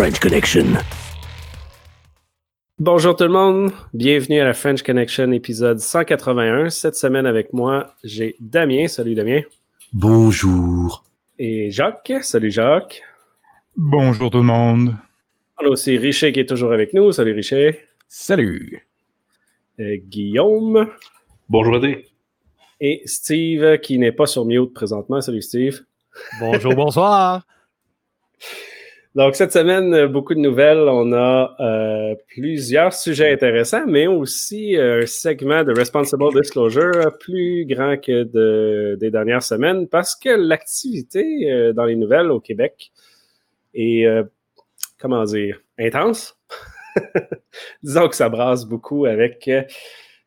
French Connection. Bonjour tout le monde, bienvenue à la French Connection épisode 181. Cette semaine avec moi, j'ai Damien. Salut Damien. Bonjour. Et Jacques. Salut Jacques. Bonjour tout le monde. On a aussi Richer qui est toujours avec nous. Salut Richer. Salut. Euh, Guillaume. Bonjour Adé. Et Steve qui n'est pas sur mute présentement. Salut Steve. Bonjour, bonsoir. Donc, cette semaine, euh, beaucoup de nouvelles. On a euh, plusieurs sujets intéressants, mais aussi euh, un segment de Responsible Disclosure plus grand que de, des dernières semaines parce que l'activité dans les nouvelles au Québec est, comment dire, intense. Disons que ça brasse beaucoup avec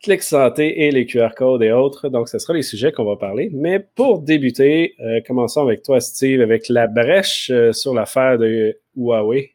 Clic Santé et les QR codes et autres. Donc, ce sera les sujets qu'on va parler. Mais pour débuter, euh, commençons avec toi, Steve, avec la brèche euh, sur l'affaire de Huawei.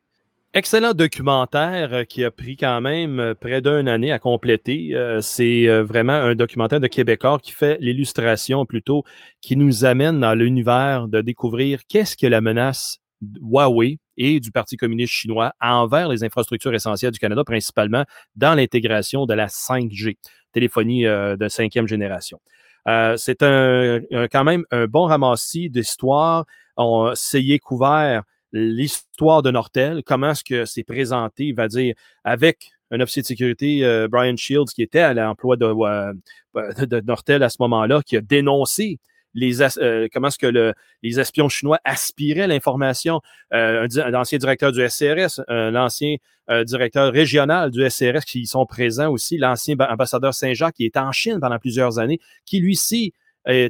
Excellent documentaire euh, qui a pris quand même près d'une année à compléter. C'est vraiment un documentaire de Québécois qui fait l'illustration plutôt, qui nous amène dans l'univers de découvrir qu'est-ce que la menace Huawei et du Parti communiste chinois envers les infrastructures essentielles du Canada, principalement dans l'intégration de la 5G, téléphonie euh, de cinquième génération. Euh, c'est un, quand même un bon ramassis d'histoires. On s'est couvert l'histoire de Nortel, comment est-ce que c'est présenté, va dire, avec un officier de sécurité, euh, Brian Shields, qui était à l'emploi de, Nortel à ce moment-là, qui a dénoncé euh, comment est-ce que les espions chinois aspiraient l'information. Euh, un, ancien directeur du SCRS, l'ancien euh, directeur régional du SCRS qui sont présents aussi, l'ancien ambassadeur Saint-Jacques qui est en Chine pendant plusieurs années, qui lui-ci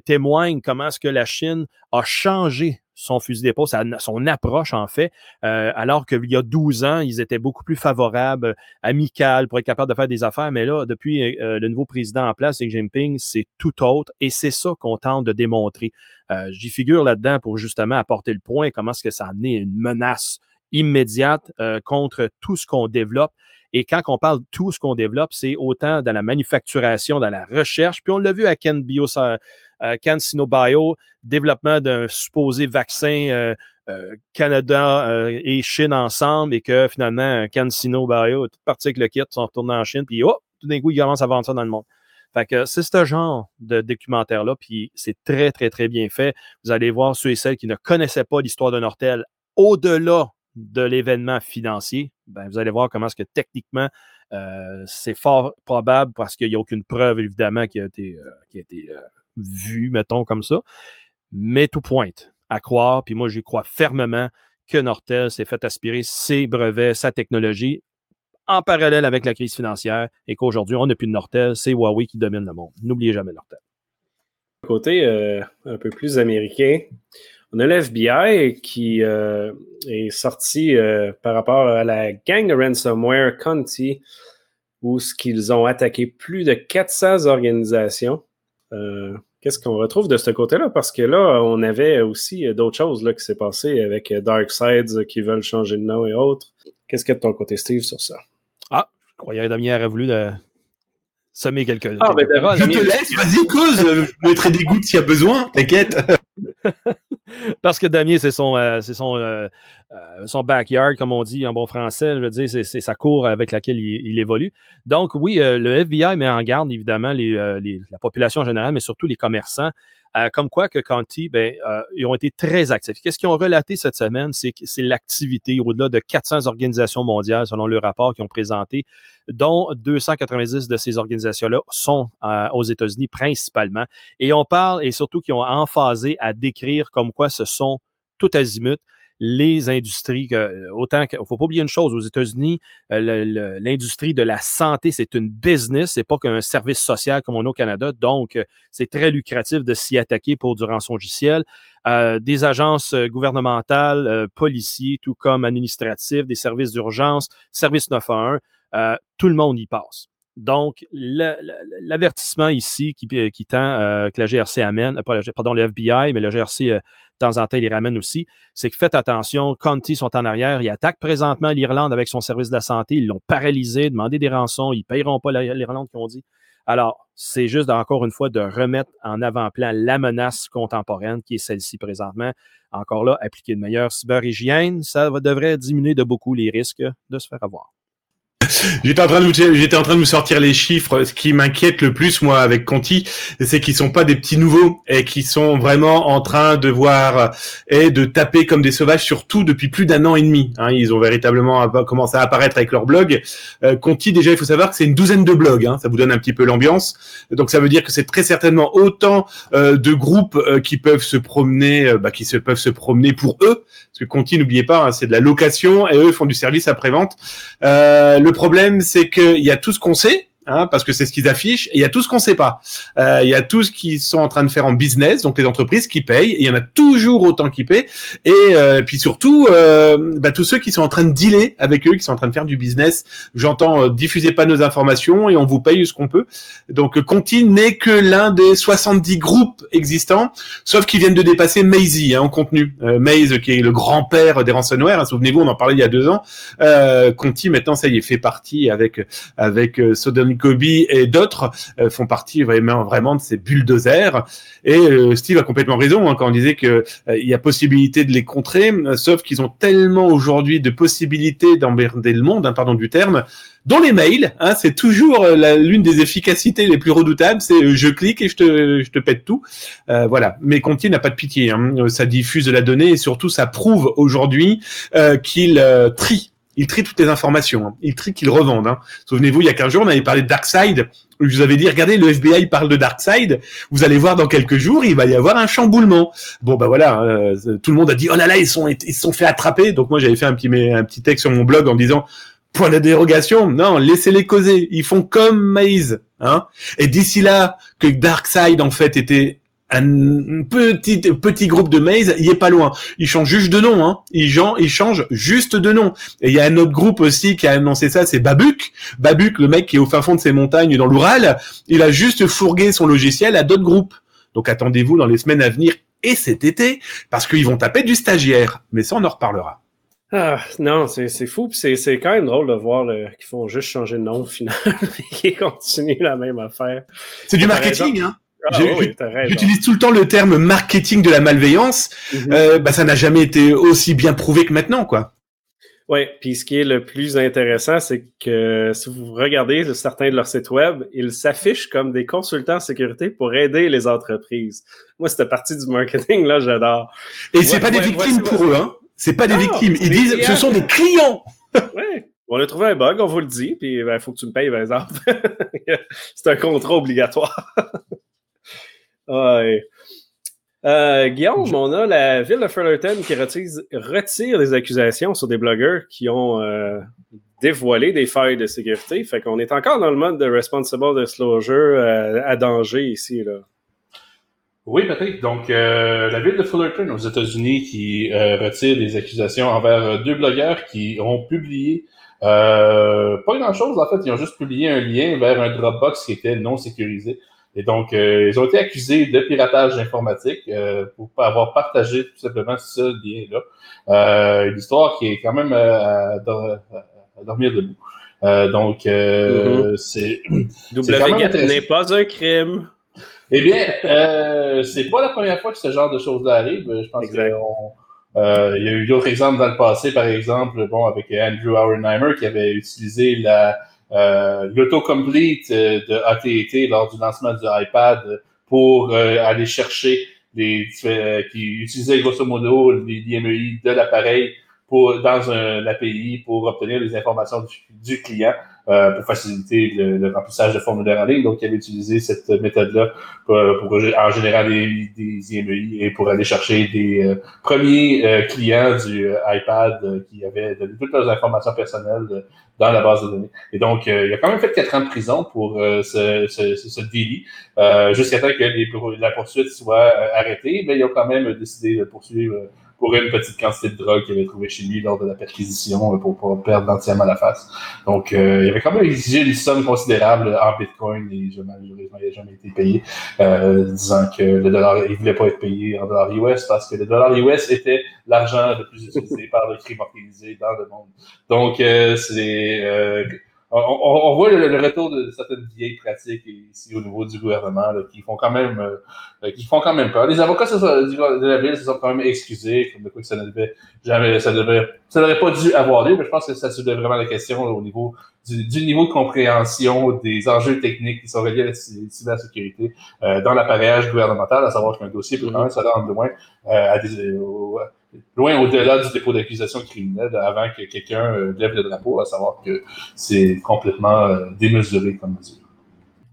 témoigne comment est-ce que la Chine a changé son fusil d'épaule, son approche en fait, euh, alors qu'il y a 12 ans, ils étaient beaucoup plus favorables, amicales pour être capables de faire des affaires. Mais là, depuis euh, le nouveau président en place, Xi Jinping, c'est tout autre et c'est ça qu'on tente de démontrer. Euh, j'y figure là-dedans pour justement apporter le point, comment est-ce que ça a amené une menace immédiate contre tout ce qu'on développe. Et quand on parle de tout ce qu'on développe, c'est autant dans la manufacturation, dans la recherche, puis on l'a vu à Ken Bio, euh, CanSino Bio, développement d'un supposé vaccin euh, euh, Canada et Chine ensemble et que finalement, CanSino Bio est parti avec le kit, sont retournés en Chine, puis oh, tout d'un coup, ils commencent à vendre ça dans le monde. Fait que c'est ce genre de documentaire-là, puis c'est très, très, très bien fait. Vous allez voir ceux et celles qui ne connaissaient pas l'histoire de Nortel au-delà de l'événement financier, ben, vous allez voir comment est-ce que techniquement, c'est fort probable parce qu'il n'y a aucune preuve, évidemment, qui a été, qui a été vu, mettons comme ça. Mais tout pointe à croire, puis moi, j'y crois fermement que Nortel s'est fait aspirer ses brevets, sa technologie en parallèle avec la crise financière et qu'aujourd'hui, on n'a plus de Nortel, c'est Huawei qui domine le monde. N'oubliez jamais Nortel. Côté euh, un peu plus américain, on a l'FBI qui euh, est sorti euh, par rapport à la gang de ransomware Conti, où ce qu'ils ont attaqué plus de 400 organisations. Qu'est-ce qu'on retrouve de ce côté-là? Parce que là, on avait aussi d'autres choses là, qui s'est passé avec Dark Sides qui veulent changer de nom et autres. Qu'est-ce qu'il y a de ton côté, Steve, sur ça? Ah, je croyais que Damien aurait voulu de sommer quelques. Ah, ben, je te laisse, vas-y, cause, je mettrai des gouttes s'il y a besoin, t'inquiète. Parce que Damien, c'est son, euh, euh, euh, son backyard, comme on dit en bon français. Je veux dire, c'est sa cour avec laquelle il, évolue. Donc, oui, le FBI met en garde, évidemment, la population en général, mais surtout les commerçants comme quoi que Conti, ben, euh, ils ont été très actifs. Qu'est-ce qu'ils ont relaté cette semaine? C'est l'activité au-delà de 400 organisations mondiales, selon le rapport qu'ils ont présenté, dont 290 de ces organisations-là sont euh, aux États-Unis principalement. Et on parle, et surtout qu'ils ont emphasé à décrire comme quoi ce sont tout azimut les industries, euh, autant qu'il ne faut pas oublier une chose, aux États-Unis, euh, l'industrie de la santé, c'est une business, c'est pas qu'un service social comme on a au Canada, donc euh, c'est très lucratif de s'y attaquer pour du rançongiciel. Euh, des agences gouvernementales, policiers, tout comme administratifs, des services d'urgence, service 911, tout le monde y passe. Donc, l'avertissement ici qui, qui tend, que la GRC amène, pardon, le FBI, mais le GRC de temps en temps, les ramène aussi. C'est que faites attention, Conti sont en arrière, ils attaquent présentement l'Irlande avec son service de la santé, ils l'ont paralysé, demandé des rançons, ils ne payeront pas l'Irlande, qu'ils ont dit. Alors, c'est juste encore une fois de remettre en avant-plan la menace contemporaine qui est celle-ci présentement. Encore là, appliquer une meilleure cyberhygiène, ça devrait diminuer de beaucoup les risques de se faire avoir. J'étais en train de vous, j'étais en train de vous sortir les chiffres. Ce qui m'inquiète le plus, moi, avec Conti, c'est qu'ils sont pas des petits nouveaux et qui sont vraiment en train de voir et de taper comme des sauvages, surtout depuis plus d'un an et demi. Hein. ils ont véritablement commencé à apparaître avec leur blog. Euh, Conti, déjà, il faut savoir que c'est une douzaine de blogs. Hein. ça vous donne un petit peu l'ambiance. Donc, ça veut dire que c'est très certainement autant euh, de groupes euh, qui peuvent se promener, bah, qui peuvent se promener pour eux. Parce que Conti, n'oubliez pas, hein, c'est de la location et eux font du service après vente. Problème, c'est qu'il y a tout ce qu'on sait, Hein, parce que c'est ce qu'ils affichent. Et il y a tout ce qu'on sait pas. Euh, il y a tout ce qu'ils sont en train de faire en business, donc les entreprises qui payent. Et il y en a toujours autant qui paient. Et euh, puis surtout, euh, bah, tous ceux qui sont en train de dealer avec eux, qui sont en train de faire du business. J'entends euh, diffusez pas nos informations et on vous paye ce qu'on peut. Donc Conti n'est que l'un des 70 groupes existants, sauf qu'ils viennent de dépasser Maisy hein, en contenu. Euh, Maze qui est le grand-père des ransomware. Hein, Souvenez-vous, on en parlait il y a deux ans. Conti maintenant ça y est fait partie avec avec euh, Kobe et d'autres euh, font partie vraiment, vraiment de ces bulldozers. Et euh, Steve a complètement raison hein, quand on disait que euh, il y a possibilité de les contrer, sauf qu'ils ont tellement aujourd'hui de possibilités d'emmerder le monde, hein, pardon du terme, dont les mails. Hein, c'est toujours l'une des efficacités les plus redoutables. C'est je clique et je te, je te pète tout. voilà. Mais Conti n'a pas de pitié. Hein. Ça diffuse la donnée et surtout ça prouve aujourd'hui qu'il trie il trie toutes les informations. Hein. Il trie qu'ils revendent. Hein. Souvenez-vous, il y a 15 jours, on avait parlé de Darkseid. Je vous avais dit, regardez, le FBI parle de Darkseid. Vous allez voir dans quelques jours, il va y avoir un chamboulement. Bon, bah voilà, euh, tout le monde a dit, oh là là, ils sont, ils sont fait attraper. Donc moi, j'avais fait un petit, un petit texte sur mon blog en disant, point de dérogation. Non, laissez-les causer. Ils font comme. Hein. Et d'ici là, que Darkseid, en fait, était un petit petit groupe de Maze, il est pas loin. Il change juste de nom, hein. Il, il change juste de nom. Et il y a un autre groupe aussi qui a annoncé ça, c'est Babuk. Babuk, le mec qui est au fin fond de ces montagnes dans l'Oural, il a juste fourgué son logiciel à d'autres groupes. Donc attendez-vous dans les semaines à venir et cet été, parce qu'ils vont taper du stagiaire. Mais ça, on en reparlera. Ah, non, c'est fou. C'est quand même drôle de voir qu'ils font juste changer de nom au final et continuent la même affaire. C'est du marketing, hein ah J'utilise tout le temps le terme marketing de la malveillance. Mhm. euh, bah, ça n'a jamais été aussi bien prouvé que maintenant, quoi. Oui, puis ce qui est le plus intéressant, c'est que si vous regardez certains de leurs sites web, ils s'affichent comme des consultants en sécurité pour aider les entreprises. Moi, cette partie du marketing, là, j'adore. Et c'est pas des victimes pour eux, hein. C'est pas des victimes. Ils disent, ce sont des clients. ouais. On a trouvé un bug, on vous le dit, puis il ben, faut que tu me payes, par exemple. c'est un contrat obligatoire. Ouais. Euh, Guillaume, on a la ville de Fullerton qui retire, des accusations sur des blogueurs qui ont euh, dévoilé des failles de sécurité. Fait qu'on est encore dans le mode de responsible disclosure euh, à danger ici. Là. Oui, Patrick. Donc, la ville de Fullerton aux États-Unis qui retire des accusations envers deux blogueurs qui ont publié pas grand-chose. En fait, ils ont juste publié un lien vers un Dropbox qui était non sécurisé. Et donc, euh, ils ont été accusés de piratage informatique euh, pour avoir partagé tout simplement ce lien-là. Euh, une histoire qui est quand même à, à, dormir debout. donc, mm-hmm. c'est... W n'est pas un crime. Eh bien, euh, c'est pas la première fois que ce genre de choses-là arrive. Je pense qu'il euh, il y a eu d'autres exemples dans le passé, par exemple, bon, avec Andrew Auernheimer qui avait utilisé la, euh, l'autocomplete euh, de AT&T lors du lancement du iPad pour euh, aller chercher les qui utilisaient grosso modo les DMEI de l'appareil pour dans un API pour obtenir les informations du client. Euh, pour faciliter le, remplissage de formulaires en ligne. Donc, il avait utilisé cette méthode-là pour, en général des, des IMEI et pour aller chercher des euh, premiers euh, clients du iPad qui avaient donné toutes leurs informations personnelles dans la base de données. Et donc, il a quand même fait quatre ans de prison pour ce, ce, ce, délit, jusqu'à temps que les, la poursuite soit arrêtée. Mais il a quand même décidé de poursuivre pour une petite quantité de drogue qu'il avait trouvé chez lui lors de la perquisition euh, pour pas perdre entièrement la face. Donc, euh, il avait quand même exigé des sommes considérables en Bitcoin et malheureusement, il n'a jamais été payé, euh, disant que le dollar, il voulait pas être payé en dollars US parce que le dollar US était l'argent le plus utilisé par le crime organisé dans le monde. Donc, c'est on, voit le, retour de certaines vieilles pratiques ici au niveau du gouvernement qui font quand même euh, qui font quand même peur. Les avocats de la ville se sont quand même excusés, comme de quoi que ça n'avait jamais, ça devrait, ça n'aurait pas dû avoir lieu, mais je pense que ça soulève vraiment la question au niveau du, niveau de compréhension des enjeux techniques qui sont reliés à la cybersécurité euh, dans l'appareillage gouvernemental, à savoir qu'un dossier peut quand même se rendre loin euh, à des, loin au-delà du dépôt d'accusation criminelle avant que quelqu'un euh, lève le drapeau, à savoir que c'est complètement euh, démesuré comme mesure.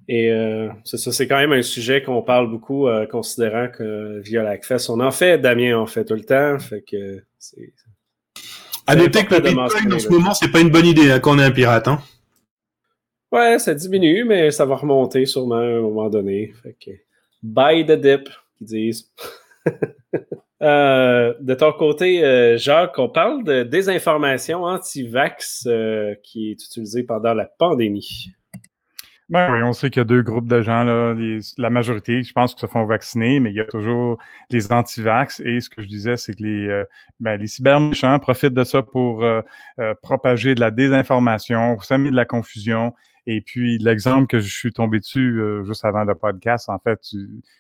Et euh, c'est ça, c'est quand même un sujet qu'on parle beaucoup, considérant que via l'ACFES, on en fait, Damien en fait tout le temps, fait que c'est... À noter que le Bitcoin, en ce moment, c'est pas une bonne idée hein, qu'on ait un pirate, hein? Ouais, ça diminue, mais ça va remonter sûrement à un moment donné. Fait que, buy the dip, qu'ils disent. Euh, de ton côté, euh, Jacques, on parle de désinformation anti-vax euh, qui est utilisée pendant la pandémie. Ben oui, on sait qu'il y a deux groupes de gens, là, la majorité, je pense, que se font vacciner, mais il y a toujours les anti-vax. Et ce que je disais, c'est que les, ben, les cyberméchants profitent de ça pour propager de la désinformation, semer de la confusion et puis, l'exemple que je suis tombé dessus euh, juste avant le podcast, en fait,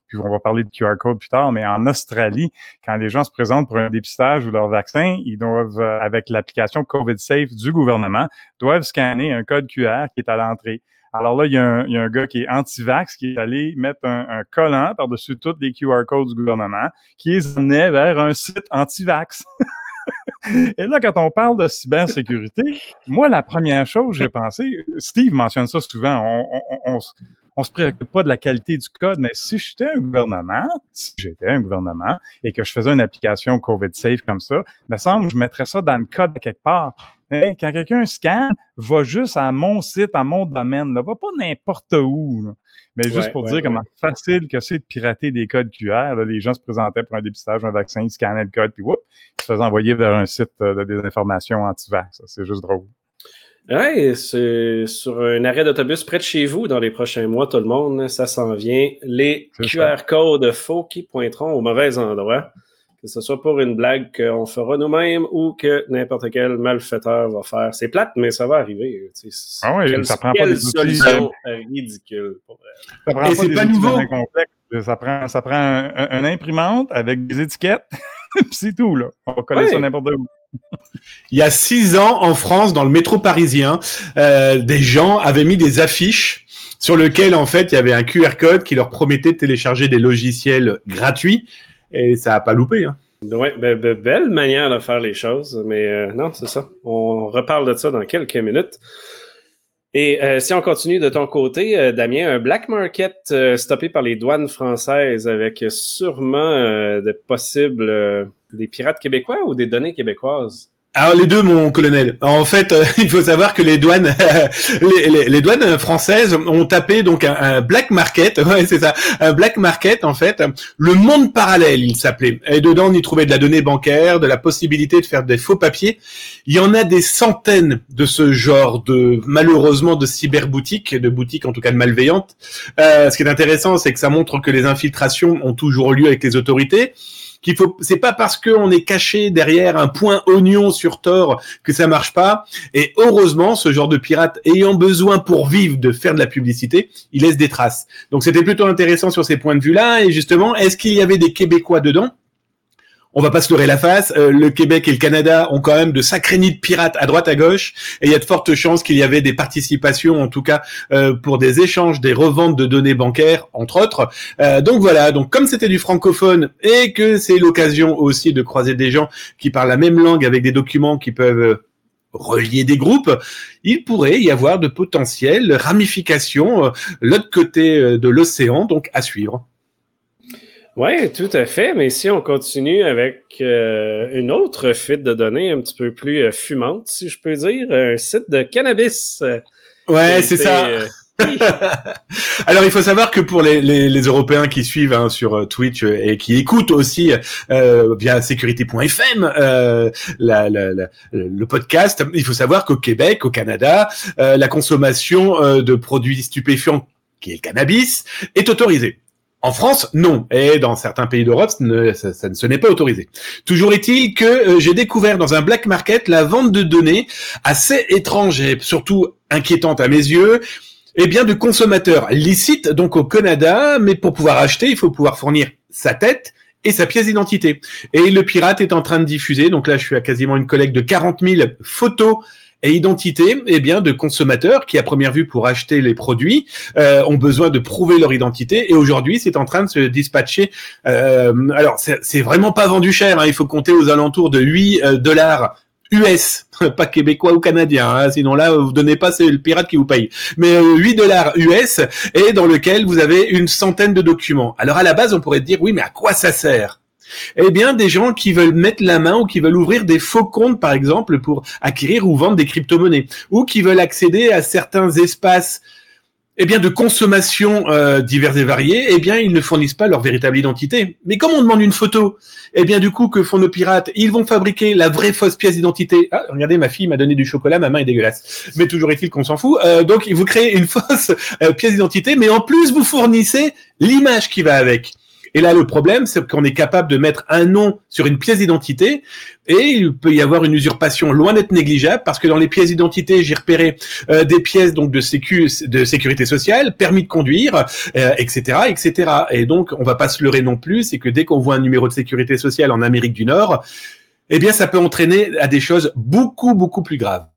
puis on va parler de QR code plus tard, mais en Australie, quand les gens se présentent pour un dépistage ou leur vaccin, ils doivent, euh, avec l'application COVID Safe du gouvernement, doivent scanner un code QR qui est à l'entrée. Alors là, il y, a un, il y, a un, gars qui est anti-vax qui est allé mettre un, un collant par-dessus tous les QR codes du gouvernement qui les emmenait vers un site anti-vax. Et là, quand on parle de cybersécurité, moi, la première chose, j'ai pensé, Steve mentionne ça souvent, on, on, on, se préoccupe pas de la qualité du code, mais si j'étais un gouvernement, si j'étais un gouvernement et que je faisais une application COVID safe comme ça, me semble, je mettrais ça dans le code quelque part. quand quelqu'un scanne, va juste à mon site, à mon domaine, ne va pas n'importe où. Mais juste pour dire comment facile que c'est de pirater des codes QR. les gens se présentaient pour un dépistage, un vaccin, ils scannaient le code, puis whoop, ils se faisaient envoyer vers un site euh, de désinformation anti-vax. C'est juste drôle. Oui, c'est sur un arrêt d'autobus près de chez vous dans les prochains mois, tout le monde, ça s'en vient. Les QR codes faux qui pointeront au mauvais endroit que ce soit pour une blague qu'on fera nous-mêmes ou que n'importe quel malfaiteur va faire. C'est plate, mais ça va arriver. Ah oui, ça prend pas des solution ridicule. Ça prend Et c'est pas nouveau. Ça prend, ça prend un, imprimante avec des étiquettes, puis c'est tout, là. On va coller ça n'importe où. Il y a six ans, en France, dans le métro parisien, euh, des gens avaient mis des affiches sur lesquelles, en fait, il y avait un QR code qui leur promettait de télécharger des logiciels gratuits et ça n'a pas loupé. Hein. Oui, belle manière de faire les choses, mais euh, non, c'est ça. On reparle de ça dans quelques minutes. Et euh, si on continue de ton côté, Damien, un black market stoppé par les douanes françaises avec sûrement de possibles des pirates québécois ou des données québécoises? Alors les deux, mon colonel. En fait, euh, il faut savoir que les douanes, les, douanes françaises ont tapé donc un, black market, ouais c'est ça, un black market en fait, le monde parallèle il s'appelait. Et dedans on y trouvait de la donnée bancaire, de la possibilité de faire des faux papiers. Il y en a des centaines de ce genre de malheureusement de cyberboutiques, de boutiques en tout cas malveillantes. Euh, ce qui est intéressant, c'est que ça montre que les infiltrations ont toujours lieu avec les autorités qu'il faut, c'est pas parce qu'on est caché derrière un point oignon sur Tor que ça marche pas. Et heureusement, ce genre de pirate ayant besoin pour vivre de faire de la publicité, il laisse des traces. Donc c'était plutôt intéressant sur ces points de vue-là. Et justement, est-ce qu'il y avait des Québécois dedans? On va pas se leurrer la face. Euh, le Québec et le Canada ont quand même de sacrés nids de pirates à droite à gauche, et il y a de fortes chances qu'il y avait des participations, en tout cas euh, pour des échanges, des reventes de données bancaires, entre autres. Euh, donc voilà. Donc comme c'était du francophone et que c'est l'occasion aussi de croiser des gens qui parlent la même langue avec des documents qui peuvent relier des groupes, il pourrait y avoir de potentielles ramifications l'autre côté de l'océan, donc à suivre. Oui, tout à fait. Mais si on continue avec euh, une autre fuite de données un petit peu plus euh, fumante, si je peux dire, un site de cannabis. Euh, ouais, c'est ça. Alors il faut savoir que pour les, les, Européens qui suivent hein, sur Twitch et qui écoutent aussi via sécurité.fm la, le podcast, il faut savoir qu'au Québec, au Canada, la consommation de produits stupéfiants, qui est le cannabis, est autorisée. En France, non. Et dans certains pays d'Europe, ça, ça, ce n'est pas autorisé. Toujours est-il que euh, j'ai découvert dans un black market la vente de données assez étrange et surtout inquiétante à mes yeux, eh bien de consommateurs licites donc au Canada, mais pour pouvoir acheter, il faut pouvoir fournir sa tête et sa pièce d'identité. Et le pirate est en train de diffuser, donc là je suis à quasiment une collecte de 40 000 photos et identité eh bien de consommateurs qui à première vue pour acheter les produits euh, ont besoin de prouver leur identité et aujourd'hui c'est en train de se dispatcher euh, alors c'est vraiment pas vendu cher hein, il faut compter aux alentours de 8 euh, dollars US, pas québécois ou canadien, hein, sinon là vous donnez pas, c'est le pirate qui vous paye. Mais 8 dollars US et dans lequel vous avez une centaine de documents. Alors à la base on pourrait dire oui mais à quoi ça sert? Eh bien, des gens qui veulent mettre la main ou qui veulent ouvrir des faux comptes, par exemple, pour acquérir ou vendre des crypto-monnaies, ou qui veulent accéder à certains espaces eh bien, de consommation euh, divers et variés, eh bien, ils ne fournissent pas leur véritable identité. Mais comme on demande une photo, eh bien, du coup, que font nos pirates? Ils vont fabriquer la vraie fausse pièce d'identité. Ah, regardez, ma fille m'a donné du chocolat, ma main est dégueulasse. Mais toujours est-il qu'on s'en fout. Euh, donc, vous créez une fausse euh, pièce d'identité, mais en plus, vous fournissez l'image qui va avec. Et là, le problème, c'est qu'on est capable de mettre un nom sur une pièce d'identité et il peut y avoir une usurpation loin d'être négligeable parce que dans les pièces d'identité, j'ai repéré euh, des pièces donc de sécu de sécurité sociale, permis de conduire, etc., euh, etc. Et donc, on va pas se leurrer non plus, c'est que dès qu'on voit un numéro de sécurité sociale en Amérique du Nord, eh bien, ça peut entraîner à des choses beaucoup, beaucoup plus graves.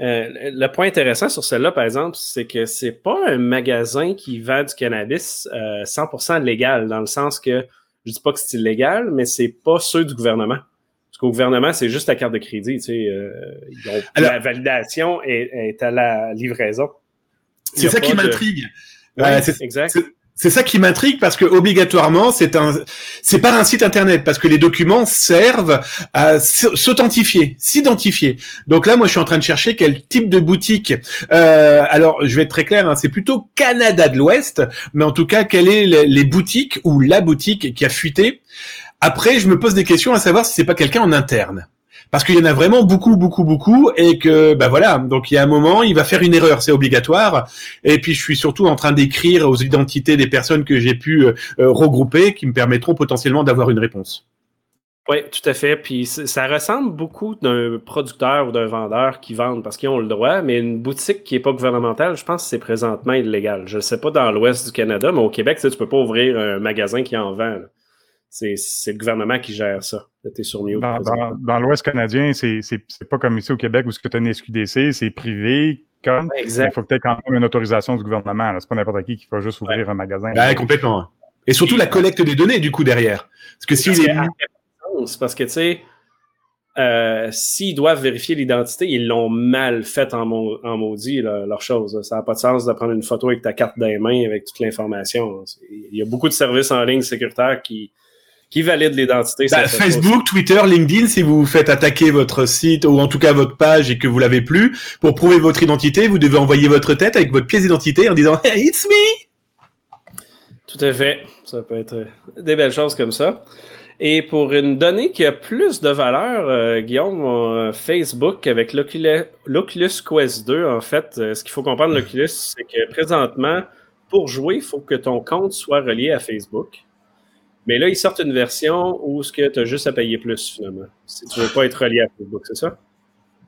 Euh, le point intéressant sur celle-là, par exemple, c'est que c'est pas un magasin qui vend du cannabis 100% euh, légal, dans le sens que je dis pas que c'est illégal, mais c'est pas ceux du gouvernement. Parce qu'au gouvernement, c'est juste la carte de crédit. Tu sais, euh, la validation est, à la livraison. C'est ça qui m'intrigue. Ouais, exact c'est ça qui m'intrigue parce que obligatoirement c'est un c'est pas un site internet parce que les documents servent à s'authentifier, s'identifier. Donc là moi je suis en train de chercher quel type de boutique. Euh, alors je vais être très clair, hein, c'est plutôt Canada de l'Ouest, mais en tout cas quelles est les, les boutiques ou la boutique qui a fuité? Après je me pose des questions à savoir si c'est pas quelqu'un en interne parce qu'il y en a vraiment beaucoup, beaucoup, beaucoup, et que bah voilà, donc il y a un moment, il va faire une erreur, c'est obligatoire. Et puis je suis surtout en train d'écrire aux identités des personnes que j'ai pu euh, euh, regrouper, qui me permettront potentiellement d'avoir une réponse. Oui, tout à fait. Puis ça ressemble beaucoup d'un producteur ou d'un vendeur qui vendent parce qu'ils ont le droit, mais une boutique qui n'est pas gouvernementale, je pense que c'est présentement illégal. Je ne sais pas dans l'ouest du Canada, mais au Québec, tu ne peux pas ouvrir un magasin qui en vend c'est le gouvernement qui gère ça. sur Dans, l'Ouest canadien, c'est pas comme ici au Québec où ce que tu as une SQDC, c'est privé. Comme, il faut peut-être quand même une autorisation du gouvernement. C'est pas n'importe qui qui va juste ouvrir un magasin. Ouais, complètement. Et surtout la collecte des données, du coup, derrière. Parce que si C'est parce que, tu sais, euh, s'ils doivent vérifier l'identité, ils l'ont mal fait en, maudit, leur chose. Ça n'a pas de sens de prendre une photo avec ta carte dans les mains avec toute l'information. Il y a beaucoup de services en ligne sécuritaires qui, qui valide l'identité. Bah, Facebook, Twitter, LinkedIn, si vous faites attaquer votre site ou en tout cas votre page et que vous l'avez plus, pour prouver votre identité, vous devez envoyer votre tête avec votre pièce d'identité en disant Hey, it's me! Tout à fait. Ça peut être des belles choses comme ça. Et pour une donnée qui a plus de valeur, euh, Guillaume, euh, Facebook avec l'Oculus Quest 2, en fait, euh, ce qu'il faut comprendre l'Oculus, c'est que présentement, pour jouer, il faut que ton compte soit relié à Facebook. Mais là, ils sortent une version où ce que tu as juste à payer plus, finalement. Si tu ne veux pas être relié à Facebook, c'est ça?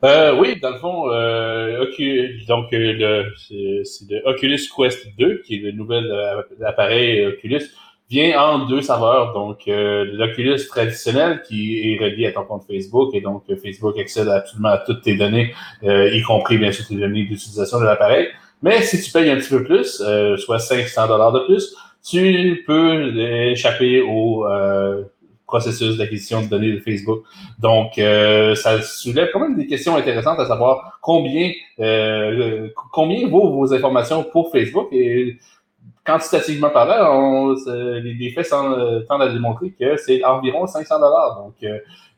Euh, oui, dans le fond, euh, donc euh, c'est le Oculus Quest 2, qui est le nouvel appareil Oculus, vient en deux saveurs. Donc, l'Oculus traditionnel qui est relié à ton compte Facebook et donc Facebook accède absolument à toutes tes données, y compris bien sûr tes données d'utilisation de l'appareil. Mais si tu payes un petit peu plus, soit 500 dollars de plus, tu peux échapper au euh, processus d'acquisition de données de Facebook. Donc, euh, ça soulève quand même des questions intéressantes à savoir combien euh, combien vaut vos informations pour Facebook et quantitativement parlant, les, faits tendent à démontrer que c'est environ 500 dollars.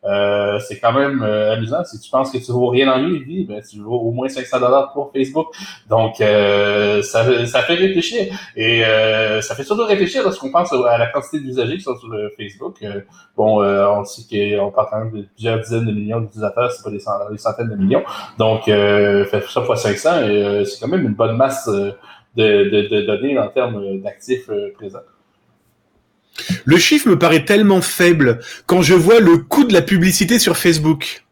Euh, c'est quand même euh, amusant. Si tu penses que tu vaux rien en vie, ben, tu vaux au moins 500 dollars pour Facebook. Donc, euh, ça, ça fait réfléchir. Et ça fait surtout réfléchir lorsqu'on pense à la quantité d'usagers qui sont sur Facebook. bon, on sait qu'on parle quand même de plusieurs dizaines de millions d'utilisateurs, c'est pas des, centaines de millions. Donc, fait ça fois 500, et c'est quand même une bonne masse de, de, de données en termes d'actifs présents. Le chiffre me paraît tellement faible quand je vois le coût de la publicité sur Facebook.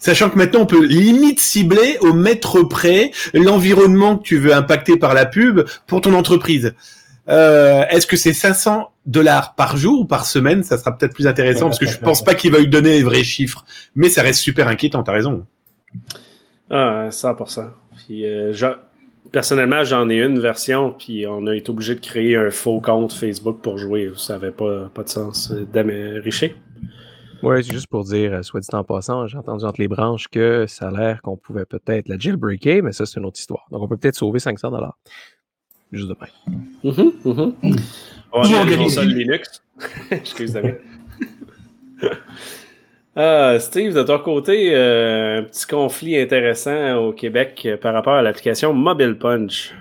Sachant que maintenant, on peut limite cibler au mètre près l'environnement que tu veux impacter par la pub pour ton entreprise. Euh, Est-ce que c'est 500 dollars par jour ou par semaine? Ça sera peut-être plus intéressant parce que je pense pas qu'il va lui donner les vrais chiffres. Mais ça reste super inquiétant, t'as raison. Ah, 100%. Puis, euh, personnellement, j'en ai une version, puis on a été obligé de créer un faux compte Facebook pour jouer. Ça n'avait pas, pas de sens. Dame Richer? Oui, c'est juste pour dire, euh, soit dit en passant, j'ai entendu entre les branches que ça a l'air qu'on pouvait peut-être la jailbreaker, mais ça, c'est une autre histoire. Donc, on peut peut-être sauver 500 dollars. Juste de même. Mm -hmm, On va aller Linux. Excusez-moi. Ah, Steve, de ton côté, euh, un petit conflit intéressant au Québec euh, par rapport à l'application Mobile Punch.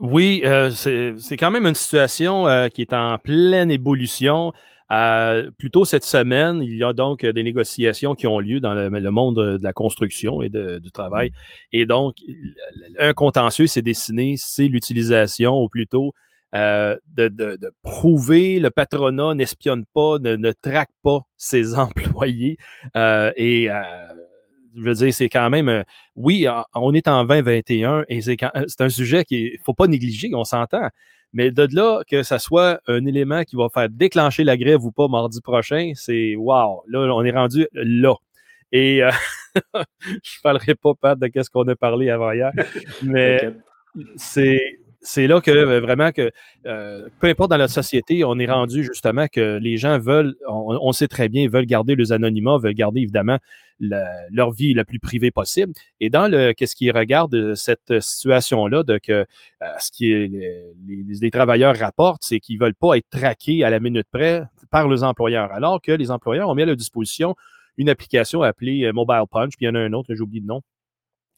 Oui, euh, c'est quand même une situation qui est en pleine évolution. Euh, plus cette semaine, il y a donc des négociations qui ont lieu dans le, monde de la construction et du travail. Et donc, un contentieux s'est dessiné, c'est l'utilisation, ou plutôt euh, de, de, de, prouver le patronat n'espionne pas, ne, ne, traque pas ses employés. Euh, et euh, je veux dire, c'est quand même, oui, on est en 2021 et c'est un sujet qu'il ne faut pas négliger, on s'entend. Mais de là que ça soit un élément qui va faire déclencher la grève ou pas mardi prochain, c'est wow, là, on est rendu là. Et euh, je ne parlerai pas, Pat, de ce qu'on a parlé avant hier, mais c'est c'est là que euh, vraiment que euh, peu importe dans la société, on est rendu justement que les gens veulent, on, sait très bien, veulent garder les anonymat, veulent garder évidemment leur vie la plus privée possible. Et dans le qu'est-ce qui regarde cette situation-là, de que euh, ce qui est, les, les, travailleurs rapportent, c'est qu'ils veulent pas être traqués à la minute près par les employeurs, alors que les employeurs ont mis à leur disposition une application appelée Mobile Punch, puis il y en a un autre, j'ai oublié le nom,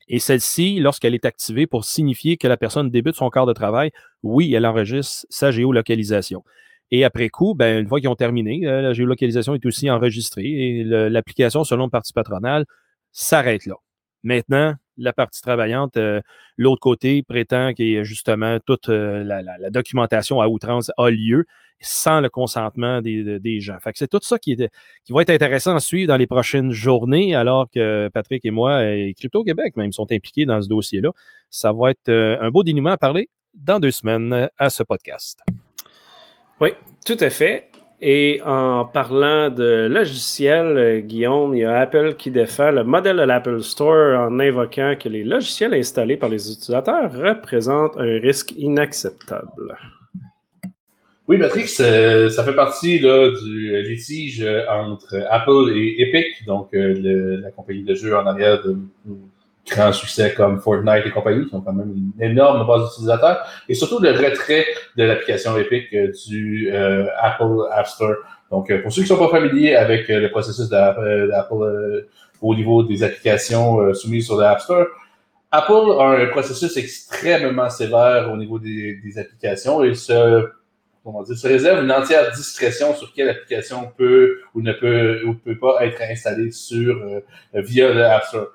et celle-ci, lorsqu'elle est activée pour signifier que la personne débute son quart de travail, oui, elle enregistre sa géolocalisation. Et après coup, ben, une fois qu'ils ont terminé, euh, la géolocalisation est aussi enregistrée et l'application, selon le parti patronal, s'arrête là. Maintenant, la partie travaillante, euh, l'autre côté prétend que justement toute euh, la, documentation à outrance a lieu sans le consentement des, gens. Fait c'est tout ça qui, qui va être intéressant à suivre dans les prochaines journées, alors que Patrick et moi, et Crypto Québec même, sont impliqués dans ce dossier-là. Ça va être euh, un beau dénouement à parler dans deux semaines à ce podcast. Oui, tout à fait. Et en parlant de logiciels, Guillaume, il y a Apple qui défend le modèle de l'Apple Store en invoquant que les logiciels installés par les utilisateurs représentent un risque inacceptable. Oui, Patrick, ça fait partie du litige entre Apple et Epic, donc euh, la compagnie de jeux en arrière de grands succès comme Fortnite et compagnie, qui ont quand même une énorme base d'utilisateurs, et surtout le retrait de l'application Epic euh, du euh, Apple App Store. Donc, pour ceux qui ne sont pas familiers avec le processus d'Apple au niveau des applications soumises sur l'App Store, Apple a un processus extrêmement sévère au niveau des, applications et se réserve une entière discrétion sur quelle application peut ou ne peut ou peut pas être installée sur euh, via le App Store.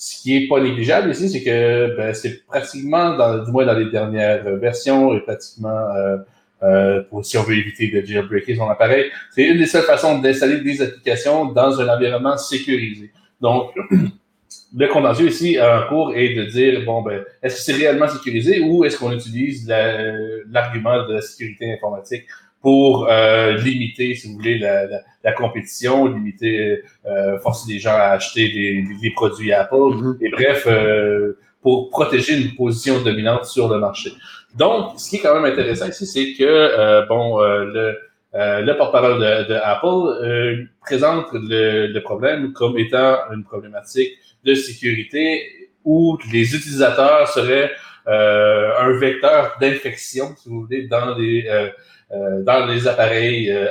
Ce qui est pas négligeable ici, c'est que ben, c'est pratiquement, dans, du moins dans les dernières versions, et pratiquement euh, euh, si on veut éviter de jailbreaker son appareil, c'est une des seules façons d'installer des applications dans un environnement sécurisé. Donc, le contentieux ici en cours est de dire bon ben est-ce que c'est réellement sécurisé ou est-ce qu'on utilise l'argument de la sécurité informatique pour euh, limiter, si vous voulez, la, la, la compétition, limiter, euh, forcer les gens à acheter des, des produits Apple, mm-hmm. et bref, euh, pour protéger une position dominante sur le marché. Donc, ce qui est quand même intéressant ici, c'est que euh, bon, euh, le le porte-parole de, de, Apple présente le, le, problème comme étant une problématique de sécurité où les utilisateurs seraient euh, un vecteur d'infection, si vous voulez, dans les, euh, euh, dans les appareils euh,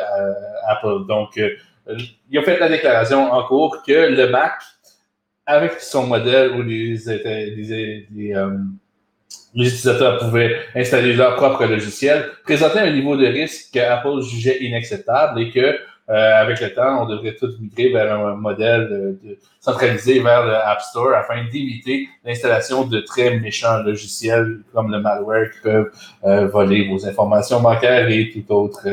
Apple. Donc, euh, il a fait la déclaration en cours que le Mac, avec son modèle où les, les, utilisateurs pouvaient installer leur propre logiciel, présentait un niveau de risque qu'Apple jugeait inacceptable et que euh, avec le temps, on devrait tout migrer vers un modèle de, de centralisé vers le App Store afin d'éviter l'installation de très méchants logiciels comme le malware qui peuvent euh, voler vos informations bancaires et tout autre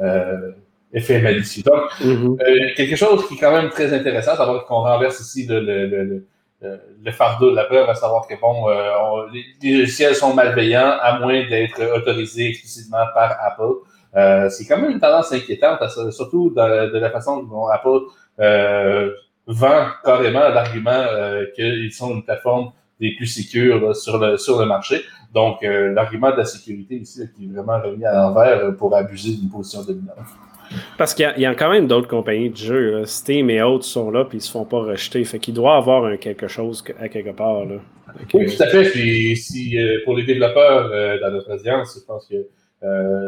euh, effet malicieux. Donc, Mhm. euh, quelque chose qui est quand même très intéressant, savoir qu'on renverse ici le, le, le, le, euh, fardeau de la preuve, à savoir que bon, euh, on- les, les logiciels sont malveillants à moins d'être autorisés explicitement par Apple. Euh, c'est quand même une tendance inquiétante, surtout de, de la façon dont Apple euh, vend carrément l'argument euh, qu'ils sont une plateforme des plus sécures là, sur, le, sur le marché. Donc, l'argument de la sécurité ici là, qui est vraiment remis à l'envers pour abuser d'une position dominante. Parce qu'il y, a- il y a quand même d'autres compagnies de jeux. là. Steam et autres sont là, puis ils se font pas rejeter. Fait qu'il doit avoir un quelque chose à quelque part. Là. Oui, tout à fait. Puis si pour les développeurs dans notre audience, je pense que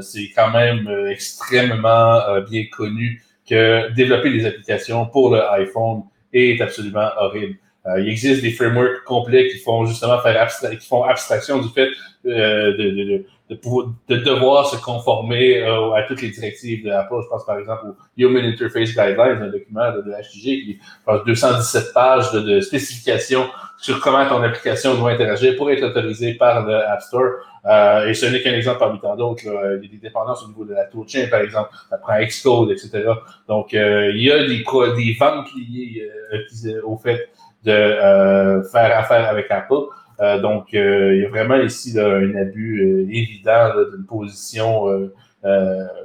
c'est quand même euh, extrêmement euh, bien connu que développer des applications pour le iPhone est absolument horrible. Euh, il existe des frameworks complets qui font justement faire qui font abstraction du fait euh, de, de, de, pouvoir- de devoir se conformer euh, à toutes les directives de Apple. Je pense par exemple au Human Interface Guidelines, un document de, HTG qui pense, 217 pages de, de spécifications sur comment ton application doit interagir pour être autorisée par le App Store. Euh, et ce n'est qu'un exemple parmi tant d'autres. Il y a des dépendances au niveau de la toolchain, par exemple. Ça prend Xcode, etc. Donc, euh, il y a des, des ventes liées euh, au fait de euh, faire affaire avec Apple. Euh, donc, euh, il y a vraiment ici là, un abus évident d'une position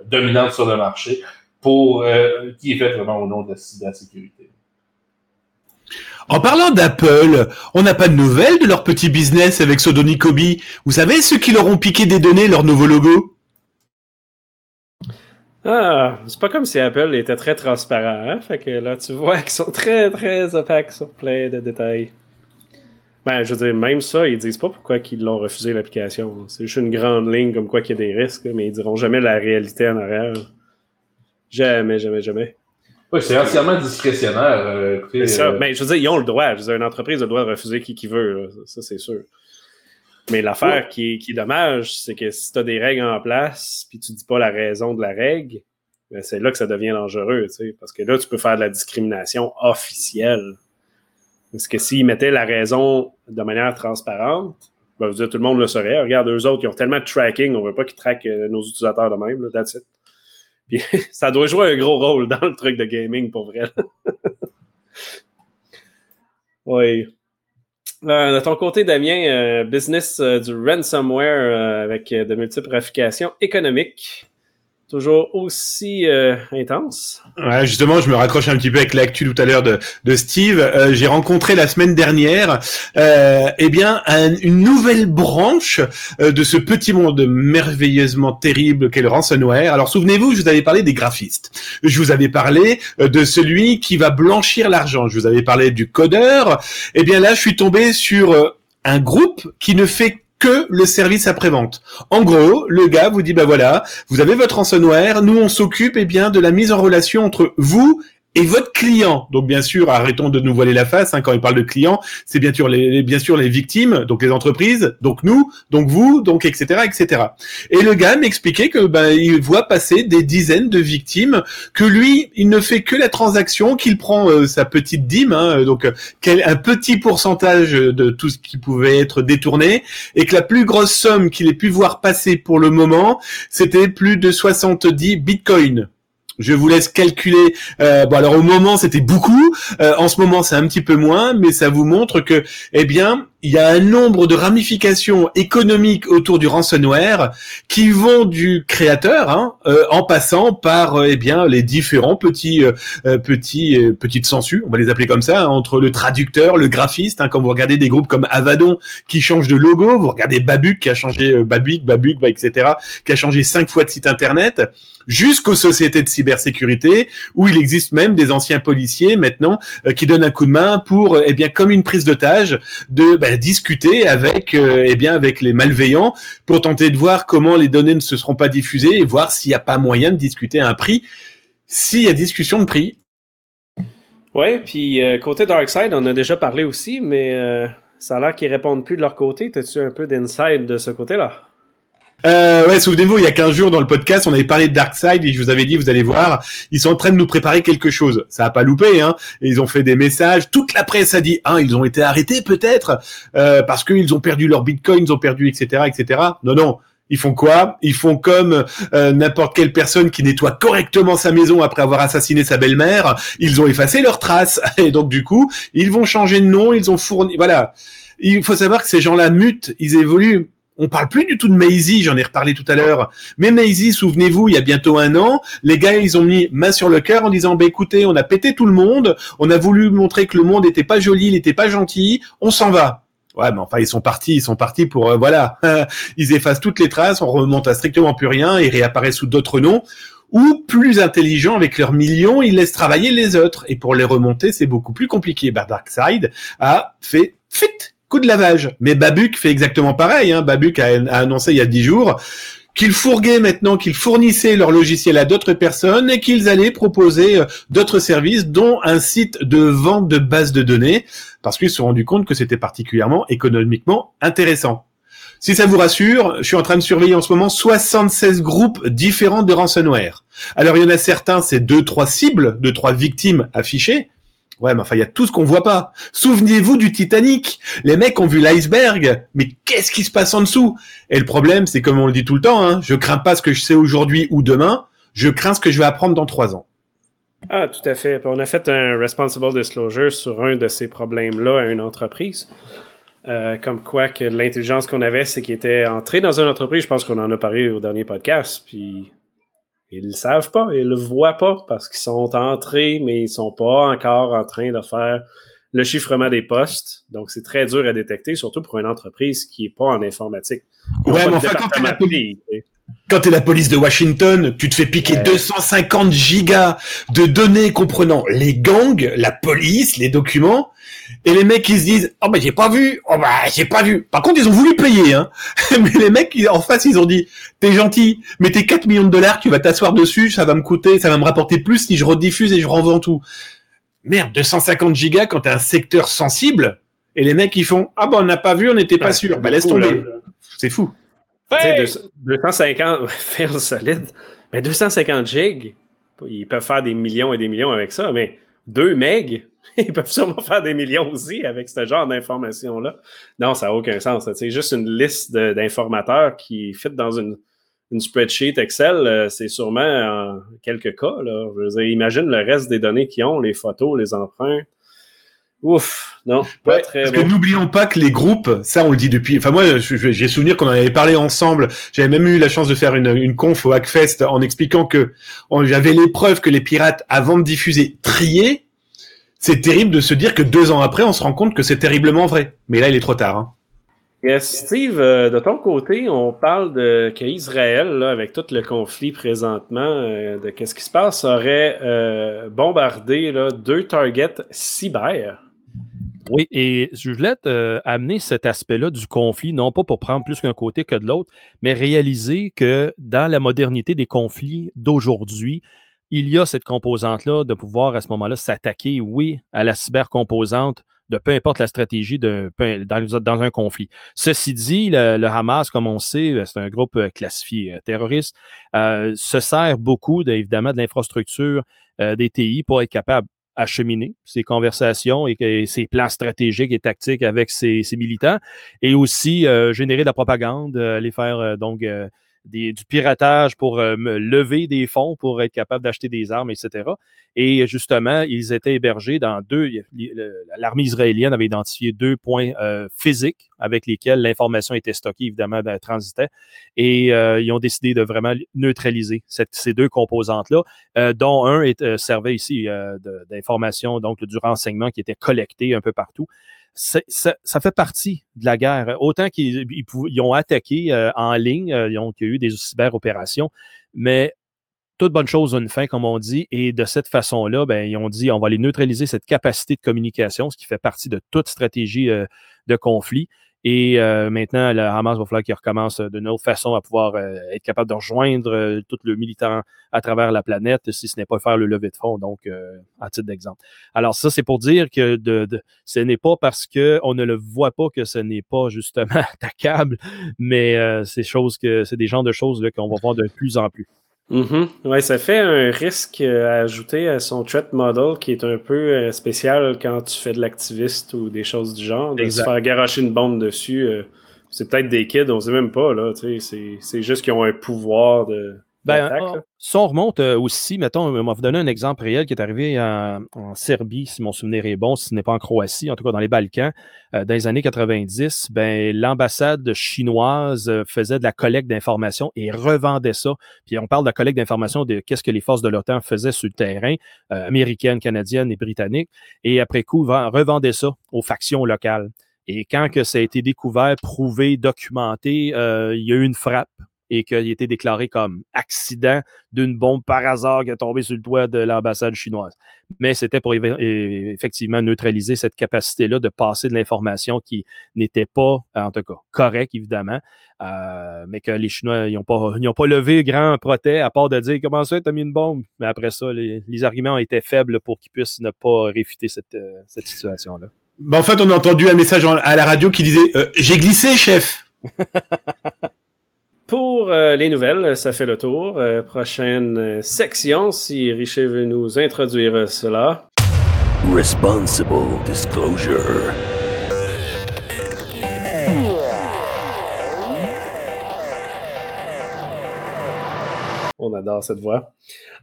dominante sur le marché pour qui est faite vraiment au nom de la cybersécurité. En parlant d'Apple, on n'a pas de nouvelles de leur petit business avec Sodoni Kobe. Vous savez, ceux qui leur ont piqué des données, leur nouveau logo? Ah, c'est pas comme si Apple était très transparent. Hein? Fait que là, tu vois qu'ils sont très, très opaques sur plein de détails. Ben, je veux dire, même ça, ils disent pas pourquoi ils l'ont refusé l'application. C'est juste une grande ligne comme quoi qu'il y a des risques, mais ils diront jamais la réalité en arrière. Jamais, jamais, jamais. Oui, c'est entièrement discrétionnaire. Euh, écoutez, C'est ça. euh, Ben, je veux dire, ils ont le droit. Je veux dire, une entreprise a le droit de refuser qui, qui veut. là. Ça, c'est sûr. Mais l'affaire qui, est, qui est dommage, c'est que si tu as des règles en place, puis tu dis pas la raison de la règle, ben, c'est là que ça devient dangereux. tu sais, Parce que là, tu peux faire de la discrimination officielle. Parce que s'ils mettaient la raison de manière transparente, ben, vous dire, tout le monde le saurait. Regarde, eux autres, ils ont tellement de tracking, on veut pas qu'ils traquent euh, nos utilisateurs de même. Là, that's it. Ça doit jouer un gros rôle dans le truc de gaming, pour vrai. oui. Euh, de ton côté, Damien, euh, business euh, du ransomware avec de multiples ramifications économiques, toujours aussi euh, intense. Ouais, justement, je me raccroche un petit peu avec l'actu tout à l'heure de, de Steve. Euh, J'ai rencontré la semaine dernière, euh, eh bien, un- une nouvelle branche euh, de ce petit monde merveilleusement terrible qu'est le ransomware. Alors, souvenez-vous, je vous avais parlé des graphistes. Je vous avais parlé euh, de celui qui va blanchir l'argent. Je vous avais parlé du codeur. Eh bien, là, je suis tombé sur euh, un groupe qui ne fait que le service après-vente. En gros, le gars vous dit, bah voilà, vous avez votre ransomware, nous on s'occupe eh bien de la mise en relation entre vous et votre client. Donc bien sûr, arrêtons de nous voiler la face hein, quand il parle de client, c'est bien sûr les, victimes, donc les entreprises, donc nous, donc vous, donc etc etc. Et le gars m'expliquait que ben il voit passer des dizaines de victimes, que lui il ne fait que la transaction, qu'il prend euh, sa petite dîme, hein, donc euh, un petit pourcentage de tout ce qui pouvait être détourné, et que la plus grosse somme qu'il ait pu voir passer pour le moment, c'était plus de 70 bitcoins. Je vous laisse calculer. Euh, bon, alors au moment c'était beaucoup. Euh, en ce moment c'est un petit peu moins, mais ça vous montre que, eh bien, il y a un nombre de ramifications économiques autour du ransomware qui vont du créateur, hein, euh, en passant par, euh, eh bien, les différents petits, euh, euh, petits, euh, petites sensus, on va les appeler comme ça, hein, entre le traducteur, le graphiste. Hein, quand vous regardez des groupes comme Avadon qui changent de logo, vous regardez Babuc qui a changé euh, Babuc, Babuc, bah, etc., qui a changé cinq fois de site internet jusqu'aux sociétés de cybersécurité, où il existe même des anciens policiers maintenant qui donnent un coup de main pour, eh bien, comme une prise d'otage, de bah, discuter avec, euh, eh avec les malveillants pour tenter de voir comment les données ne se seront pas diffusées et voir s'il n'y a pas moyen de discuter un prix. S'il y a discussion de prix, Oui, puis euh, côté Darkseid, on a déjà parlé aussi, mais euh, ça a l'air qu'ils répondent plus de leur côté. T'as-tu un peu d'inside de ce côté-là? Euh, ouais, souvenez-vous, il y a 15 jours dans le podcast, on avait parlé de Darkseid et je vous avais dit, vous allez voir, ils sont en train de nous préparer quelque chose. Ça a pas loupé, hein. Ils ont fait des messages. Toute la presse a dit, ah, ils ont été arrêtés peut-être euh, parce qu'ils ont perdu leur bitcoin, ils ont perdu, etc., etc. Non, non. Ils font quoi? Ils font comme euh, n'importe quelle personne qui nettoie correctement sa maison après avoir assassiné sa belle-mère. Ils ont effacé leurs traces et donc du coup, ils vont changer de nom. Ils ont fourni. Voilà. Il faut savoir que ces gens-là mutent, ils évoluent. On parle plus du tout de Maisie, j'en ai reparlé tout à l'heure. Mais Maisie, souvenez-vous, il y a bientôt un an, les gars, ils ont mis main sur le cœur en disant, bah écoutez, on a pété tout le monde, on a voulu montrer que le monde n'était pas joli, il n'était pas gentil, on s'en va. Ouais, mais enfin, ils sont partis, ils sont partis pour, euh, voilà, ils effacent toutes les traces, on remonte à strictement plus rien, ils réapparaissent sous d'autres noms. Ou plus intelligents avec leurs millions, ils laissent travailler les autres. Et pour les remonter, c'est beaucoup plus compliqué. Bah, Darkseid a fait fit coup de lavage. Mais Babuk fait exactement pareil. Hein. Babuk a, a, annoncé il y a dix jours qu'ils fourguaient maintenant, qu'ils fournissaient leur logiciel à d'autres personnes et qu'ils allaient proposer euh, d'autres services, dont un site de vente de bases de données, parce qu'ils se sont rendus compte que c'était particulièrement économiquement intéressant. Si ça vous rassure, je suis en train de surveiller en ce moment 76 groupes différents de ransomware. Alors il y en a certains, c'est deux, trois cibles, deux, trois victimes affichées, Ouais, mais enfin, il y a tout ce qu'on voit pas. Souvenez-vous du Titanic. Les mecs ont vu l'iceberg, mais qu'est-ce qui se passe en dessous? Et le problème, c'est comme on le dit tout le temps, hein, je crains pas ce que je sais aujourd'hui ou demain, je crains ce que je vais apprendre dans trois ans. Ah, tout à fait. on a fait un responsible disclosure sur un de ces problèmes-là à une entreprise. Euh, comme quoi que l'intelligence qu'on avait, c'est qu'il était entré dans une entreprise, je pense qu'on en a parlé au dernier podcast, puis ils ne le savent pas, ils ne le voient pas parce qu'ils sont entrés, mais ils ne sont pas encore en train de faire le chiffrement des postes. Donc, c'est très dur à détecter, surtout pour une entreprise qui n'est pas en informatique. Ouais, mais enfin, quand tu la, police, quand es la police de Washington, tu te fais piquer 250 gigas de données comprenant les gangs, la police, les documents. Et les mecs, ils se disent, oh bah j'ai pas vu, oh bah j'ai pas vu. Par contre, ils ont voulu payer, hein. mais les mecs, en face, ils ont dit, t'es gentil, mais tes 4 millions de dollars, tu vas t'asseoir dessus, ça va me coûter, ça va me rapporter plus si je rediffuse et je revends tout. Merde, 250 gigas quand t'as un secteur sensible, et les mecs, ils font, ah bah on n'a pas vu, on n'était pas sûr. Bah laisse tomber. C'est fou. Hey! 250, faire solide. Mais 250 gigs, ils peuvent faire des millions et des millions avec ça, mais 2 megs, ils peuvent sûrement faire des millions aussi avec ce genre d'informations-là. Non, ça n'a aucun sens. C'est juste une liste d'informateurs qui fit dans une, une spreadsheet Excel. Euh, c'est sûrement en quelques cas. Là. Imagine le reste des données qu'ils ont, les photos, les empreintes. Ouf, non, pas très Parce que n'oublions pas que les groupes, ça on le dit depuis. Enfin moi, j'ai souvenir qu'on en avait parlé ensemble. J'avais même eu la chance de faire une, une conf au Hackfest en expliquant que j'avais les preuves que les pirates, avant de diffuser, triaient c'est terrible de se dire que deux ans après, on se rend compte que c'est terriblement vrai. Mais là, il est trop tard. Hein. Yes, Steve, euh, de ton côté, on parle de qu'Israël, avec tout le conflit présentement, euh, de qu'est-ce qui se passe, aurait euh, bombardé là, deux targets cyber. Oui, et je voulais amener cet aspect-là du conflit, non pas pour prendre plus qu'un côté que de l'autre, mais réaliser que dans la modernité des conflits d'aujourd'hui, il y a cette composante-là de pouvoir à ce moment-là s'attaquer, oui, à la cybercomposante de peu importe la stratégie de, dans, un conflit. Ceci dit, le, Hamas, comme on sait, euh, c'est un groupe euh, classifié euh, terroriste, se sert beaucoup, évidemment, de l'infrastructure des TI pour être capable acheminer ses conversations et, ses plans stratégiques et tactiques avec ses, militants et aussi générer de la propagande, les faire donc du piratage pour euh, lever des fonds pour être capable d'acheter des armes, etc. Et justement, ils étaient hébergés dans deux. L'armée israélienne avait identifié deux points euh, physiques avec lesquels l'information était stockée, évidemment, transitait. Et euh, ils ont décidé de vraiment neutraliser ces deux composantes-là, dont un est, servait ici d'information, donc du renseignement qui était collecté un peu partout ça, fait partie de la guerre. Autant qu'ils ont attaqué euh, en ligne, euh, ils ont eu des cyber-opérations, mais toute bonne chose a une fin, comme on dit, et de cette façon-là, ben, ils ont dit on va les neutraliser cette capacité de communication, ce qui fait partie de toute stratégie euh, de conflit. Et euh, maintenant, le Hamas va falloir qu'il recommence d'une autre façon à pouvoir euh, être capable de rejoindre euh, tout le militant à travers la planète, si ce n'est pas faire le lever de fonds, donc à titre d'exemple. Alors ça, c'est pour dire que de, ce n'est pas parce qu'on ne le voit pas que ce n'est pas justement attaquable, mais c'est choses que c'est des genres de choses qu'on va voir de plus en plus. Mm-hmm. Oui, ça fait un risque à ajouter à son threat model qui est un peu euh, spécial quand tu fais de l'activiste ou des choses du genre. De se faire garocher une bombe dessus, euh, c'est peut-être des kids, on sait même pas. Là, c'est juste qu'ils ont un pouvoir de. Ben, si on remonte euh, aussi, mettons, on va vous donner un exemple réel qui est arrivé en, Serbie, si mon souvenir est bon, si ce n'est pas en Croatie, en tout cas dans les Balkans, euh, dans les années 90, ben, l'ambassade chinoise euh, faisait de la collecte d'informations et revendait ça. Puis on parle de la collecte d'informations de qu'est-ce que les forces de l'OTAN faisaient sur le terrain, américaines, canadiennes et britanniques, et après coup, revendait ça aux factions locales. Et quand que ça a été découvert, prouvé, documenté, il y a eu une frappe et qu'il a été déclaré comme accident d'une bombe par hasard qui est tombée sur le toit de l'ambassade chinoise. Mais c'était pour effectivement neutraliser cette capacité-là de passer de l'information qui n'était pas, en tout cas, correcte, évidemment, euh, mais que les Chinois n'ont pas, pas levé grand protest à part de dire comment ça, tu as mis une bombe? Mais après ça, les, arguments étaient faibles pour qu'ils puissent ne pas réfuter cette, euh, cette situation-là. Ben, en fait, on a entendu un message à la radio qui disait euh, J'ai glissé, chef Pour euh, les nouvelles, ça fait le tour. Euh, prochaine euh, section, si Richer veut nous introduire cela. Responsible Disclosure. On adore cette voix.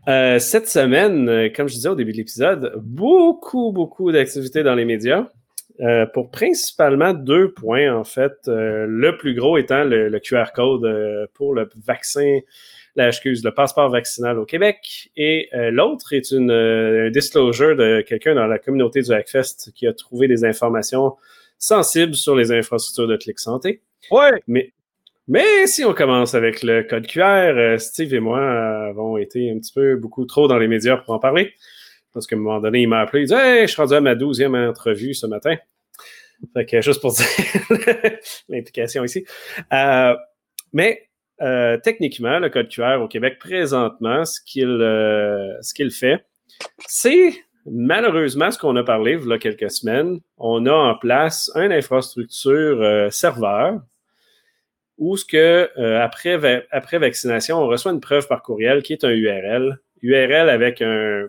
cette semaine, comme je disais au début de l'épisode, beaucoup, beaucoup d'activités dans les médias. Euh, pour principalement deux points, en fait. Euh, le plus gros étant le, QR code euh, pour le vaccin, la, excuse, le passeport vaccinal au Québec. Et l'autre est une un disclosure de quelqu'un dans la communauté du Hackfest qui a trouvé des informations sensibles sur les infrastructures de Clic Santé. Ouais. Mais, mais si on commence avec le code QR, Steve et moi avons été un petit peu beaucoup trop dans les médias pour en parler. Parce qu'à un moment donné, il m'a appelé, il dit Hey, je suis rendu à ma douzième entrevue ce matin. Fait que juste pour dire l'implication ici. Euh, mais euh, techniquement, le code QR au Québec, présentement, ce qu'il euh, ce qu'il fait, c'est malheureusement ce qu'on a parlé il y a quelques semaines. On a en place une infrastructure serveur où ce que après, après vaccination, on reçoit une preuve par courriel qui est un URL. URL avec un,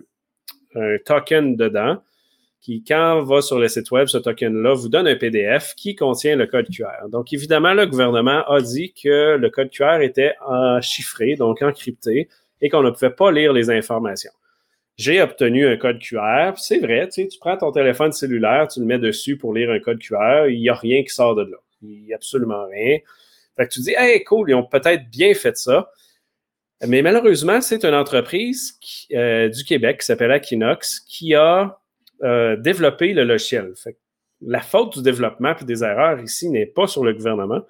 un token dedans qui, quand on va sur le site web, ce token-là vous donne un PDF qui contient le code QR. Donc, évidemment, le gouvernement a dit que le code QR était chiffré, donc encrypté, et qu'on ne pouvait pas lire les informations. J'ai obtenu un code QR. C'est vrai, tu, sais, tu prends ton téléphone cellulaire, tu le mets dessus pour lire un code QR, il n'y a rien qui sort de là. Il n'y a absolument rien. Fait que tu dis, hey, cool, ils ont peut-être bien fait ça. Mais malheureusement, c'est une entreprise euh, du Québec qui s'appelle Aquinox qui a euh, développé le logiciel. la faute du développement et des erreurs ici n'est pas sur le gouvernement.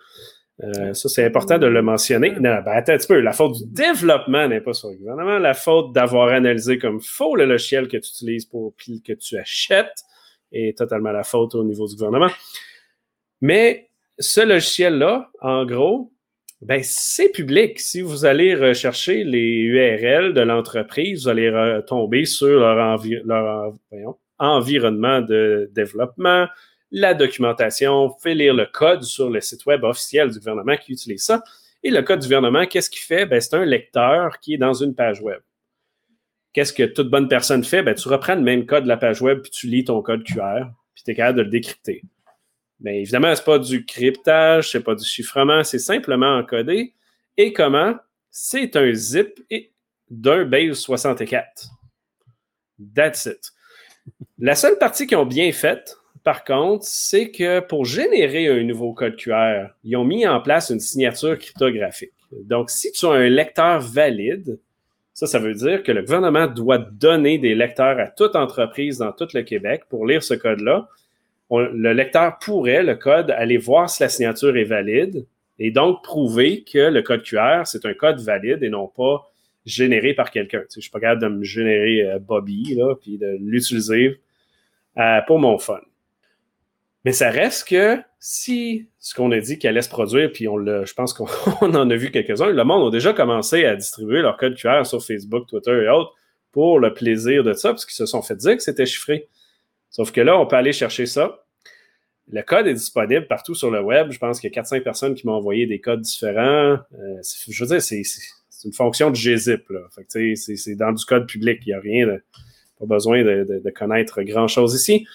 Euh, ça, c'est important de le mentionner. Non, ben, attends un petit peu. La faute du développement n'est pas sur le gouvernement. La faute d'avoir analysé comme faux le logiciel que tu utilises pour que tu achètes est totalement la faute au niveau du gouvernement. Mais ce logiciel-là, en gros, ben, c'est public. Si vous allez rechercher les URL de l'entreprise, vous allez tomber sur leur, environnement de développement, la documentation, vous lire le code sur le site web officiel du gouvernement qui utilise ça. Et le code du gouvernement, qu'est-ce qu'il fait? Ben, c'est un lecteur qui est dans une page web. Qu'est-ce que toute bonne personne fait? Ben, tu reprends le même code de la page web, puis tu lis ton code QR, puis tu es capable de le décrypter. Bien évidemment, ce n'est pas du cryptage, ce n'est pas du chiffrement, c'est simplement encodé. Et comment? C'est un zip d'un base 64. That's it. La seule partie qu'ils ont bien faite, par contre, c'est que pour générer un nouveau code QR, ils ont mis en place une signature cryptographique. Donc, si tu as un lecteur valide, ça, ça veut dire que le gouvernement doit donner des lecteurs à toute entreprise dans tout le Québec pour lire ce code-là le lecteur pourrait, le code, aller voir si la signature est valide et donc prouver que le code QR, c'est un code valide et non pas généré par quelqu'un. Je suis pas capable de me générer euh, Bobby, là, puis de l'utiliser euh, pour mon fun. Mais ça reste que si ce qu'on a dit qu'il allait se produire, puis on je pense qu'on en a vu quelques-uns, le monde a déjà commencé à distribuer leur code QR sur Facebook, Twitter et autres pour le plaisir de ça, parce qu'ils se sont fait dire que c'était chiffré. Sauf que là, on peut aller chercher ça. Le code est disponible partout sur le web. Je pense qu'il y a 4-5 personnes qui m'ont envoyé des codes différents. Euh, je veux dire, c'est une fonction de gzip. C'est dans du code public. Il n'y a rien. Pas besoin de, connaître grand-chose ici.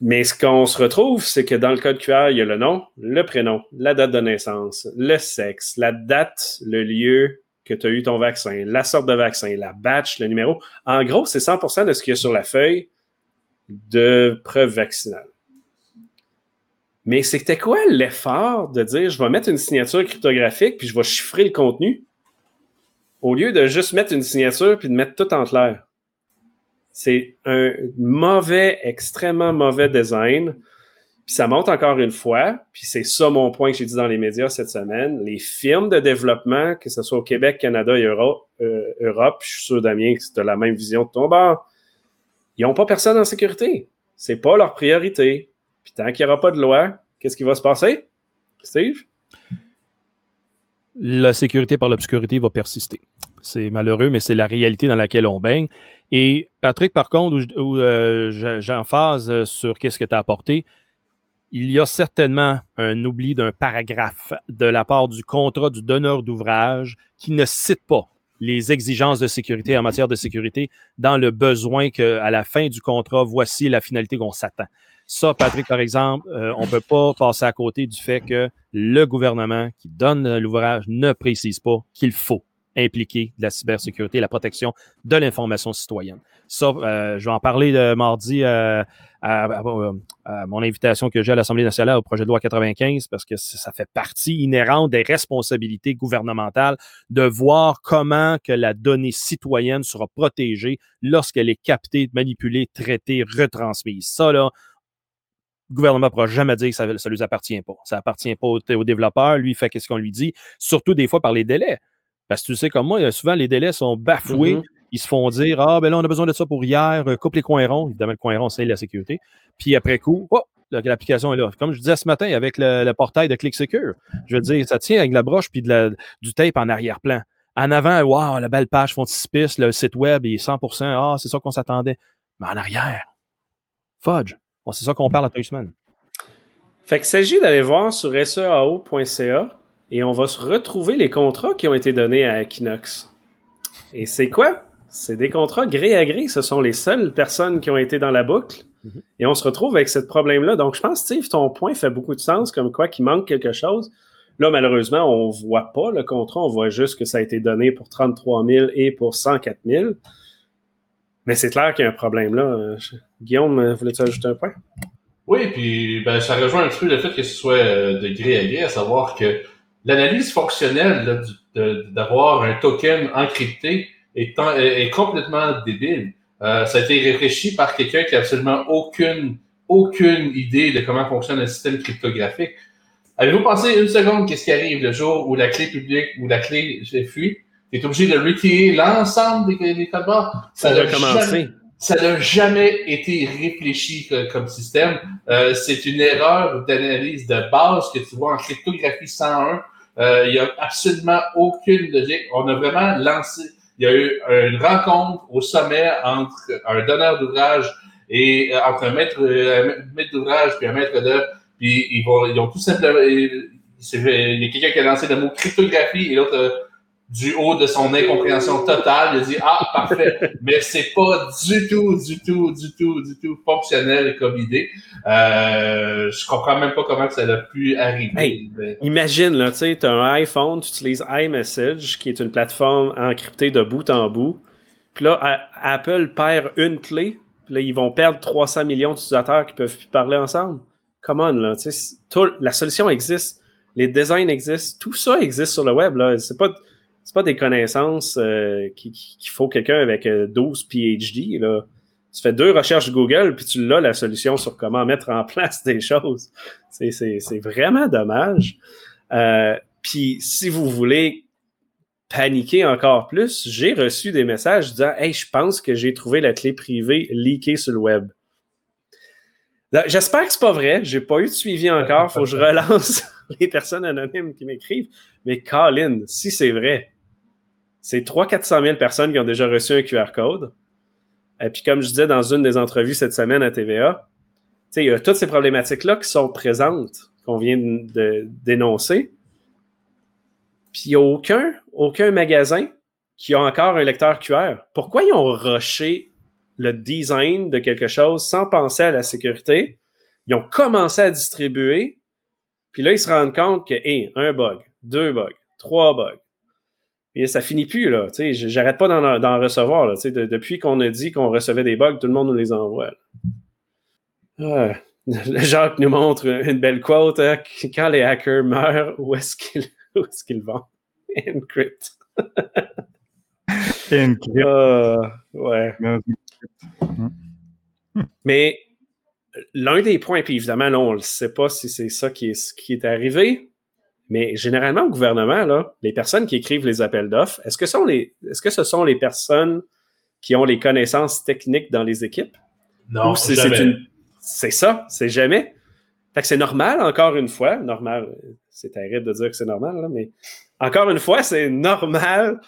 Mais ce qu'on se retrouve, c'est que dans le code QR, il y a le nom, le prénom, la date de naissance, le sexe, la date, le lieu que tu as eu ton vaccin, la sorte de vaccin, la batch, le numéro. En gros, c'est 100 de ce qu'il y a sur la feuille de preuve vaccinale. Mais c'était quoi l'effort de dire je vais mettre une signature cryptographique puis je vais chiffrer le contenu au lieu de juste mettre une signature puis de mettre tout en clair? C'est un mauvais, extrêmement mauvais design. Puis ça monte encore une fois, puis c'est ça mon point que j'ai dit dans les médias cette semaine. Les firmes de développement, que ce soit au Québec, Canada et euh, Europe je suis sûr, Damien, que tu as la même vision de ton bord, ils n'ont pas personne en sécurité. C'est pas leur priorité. Puis tant qu'il n'y aura pas de loi, qu'est-ce qui va se passer? Steve? La sécurité par l'obscurité va persister. C'est malheureux, mais c'est la réalité dans laquelle on baigne. Et Patrick, par contre, où, euh, j'emphase sur qu'est-ce que tu as apporté, il y a certainement un oubli d'un paragraphe de la part du contrat du donneur d'ouvrage qui ne cite pas les exigences de sécurité en matière de sécurité dans le besoin qu'à la fin du contrat, voici la finalité qu'on s'attend. Ça, Patrick, par exemple, euh, on ne peut pas passer à côté du fait que le gouvernement qui donne l'ouvrage ne précise pas qu'il faut impliquer la cybersécurité et la protection de l'information citoyenne. Ça, euh, je vais en parler de mardi euh, à, mon invitation que j'ai à l'Assemblée nationale au projet de loi 95 parce que ça fait partie inhérente des responsabilités gouvernementales de voir comment que la donnée citoyenne sera protégée lorsqu'elle est captée, manipulée, traitée, retransmise. Ça, là, le gouvernement ne pourra jamais dire que ça ne lui appartient pas. Ça appartient pas au, développeur. Lui, fait ce qu'on lui dit, surtout des fois par les délais. Parce que tu sais, comme moi, souvent, les délais sont bafoués. Mm-hmm. Ils se font dire Ah, ben là, on a besoin de ça pour hier, euh, coupe les coins ronds. Évidemment, le coin rond, c'est la sécurité. Puis après coup, oh, l'application est là. Comme je disais ce matin avec le, portail de ClickSecure, je veux dire, ça tient avec la broche puis de du tape en arrière-plan. En avant, waouh, la belle page frontispice, le site web est 100% Ah, c'est ça qu'on s'attendait. Mais en arrière, fudge. c'est ça qu'on parle à semaines. Fait qu'il s'agit d'aller voir sur seao.ca et on va se retrouver les contrats qui ont été donnés à Equinox. Et c'est quoi? C'est des contrats gré à gré. Ce sont les seules personnes qui ont été dans la boucle. Mhm. Et on se retrouve avec ce problème-là. Donc, je pense, Steve, ton point fait beaucoup de sens, comme quoi qu'il manque quelque chose. Là, malheureusement, on ne voit pas le contrat. On voit juste que ça a été donné pour 33 000 et pour 104 000. Mais c'est clair qu'il y a un problème là. Guillaume, voulais-tu ajouter un point? Oui, puis ben, ça rejoint un petit peu le fait que ce soit euh, de gré à gré, à savoir que l'analyse fonctionnelle d'avoir un token encrypté est, est complètement débile. Euh, ça a été réfléchi par quelqu'un qui a absolument aucune, aucune idée de comment fonctionne un système cryptographique. Avez-vous pensé une seconde? Qu'est-ce qui arrive le jour où la clé publique ou la clé fuit? Tu es obligé de retirer l'ensemble des, des codes barres. Ça, a commencé. Ça n'a jamais été réfléchi comme système. Euh, c'est une erreur d'analyse de base que tu vois en cryptographie 101 euh, il n'y a absolument aucune logique. On a vraiment lancé, il y a eu une rencontre au sommet entre un donneur d'ouvrage et euh, entre un maître, maître d'ouvrage puis un maître d'œuvre. Puis ils, vont, ils ont tout simplement. Il, y a quelqu'un qui a lancé le mot cryptographie et l'autre euh, du haut de son incompréhension totale, il a dit Ah, parfait, mais c'est pas du tout, du tout, du tout, du tout fonctionnel comme idée. Euh, je comprends même pas comment ça a pu arriver. Imagine, là, tu sais, tu as un iPhone, tu utilises iMessage, qui est une plateforme encryptée de bout en bout. Puis là, Apple perd une clé, puis là, ils vont perdre 300 millions d'utilisateurs qui peuvent plus parler ensemble. Come on, là, tu sais, la solution existe, les designs existent, tout ça existe sur le web, là. C'est pas c'est pas des connaissances euh, qu'il faut quelqu'un avec 12 euh, PhD. Là. Tu fais deux recherches Google, puis tu l'as la solution sur comment mettre en place des choses. C'est vraiment dommage. Euh, puis si vous voulez paniquer encore plus, j'ai reçu des messages disant Hey, je pense que j'ai trouvé la clé privée leakée sur le web. J'espère que c'est pas vrai. J'ai pas eu de suivi encore. Faut que je relance les personnes anonymes qui m'écrivent. Mais Colin, si c'est vrai, c'est 300-400 000 personnes qui ont déjà reçu un QR code. Et puis, comme je disais dans une des entrevues cette semaine à TVA, il y a toutes ces problématiques-là qui sont présentes, qu'on vient de dénoncer. Puis, il n'y a aucun, aucun magasin qui a encore un lecteur QR. Pourquoi ils ont rushé le design de quelque chose sans penser à la sécurité? Ils ont commencé à distribuer, puis là, ils se rendent compte que, hé, un bug, deux bugs, trois bugs. Et ça finit plus, là. J'arrête pas d'en recevoir. Là, depuis qu'on a dit qu'on recevait des bugs, tout le monde nous les envoie. Ah, Jacques nous montre une belle quote. Hein, quand les hackers meurent, où est-ce qu'ils est qu vont? Encrypt. Encrypt. Uh, ouais. Mais l'un des points, puis évidemment, là, on ne sait pas si c'est ça qui est, qui est arrivé, mais généralement, au gouvernement, là, les personnes qui écrivent les appels d'offres, est-ce que, sont les, est-ce que ce sont les personnes qui ont les connaissances techniques dans les équipes? Non, c'est, c'est ça, c'est jamais. Fait que c'est normal, encore une fois, normal, c'est terrible de dire que c'est normal, là, mais encore une fois, c'est normal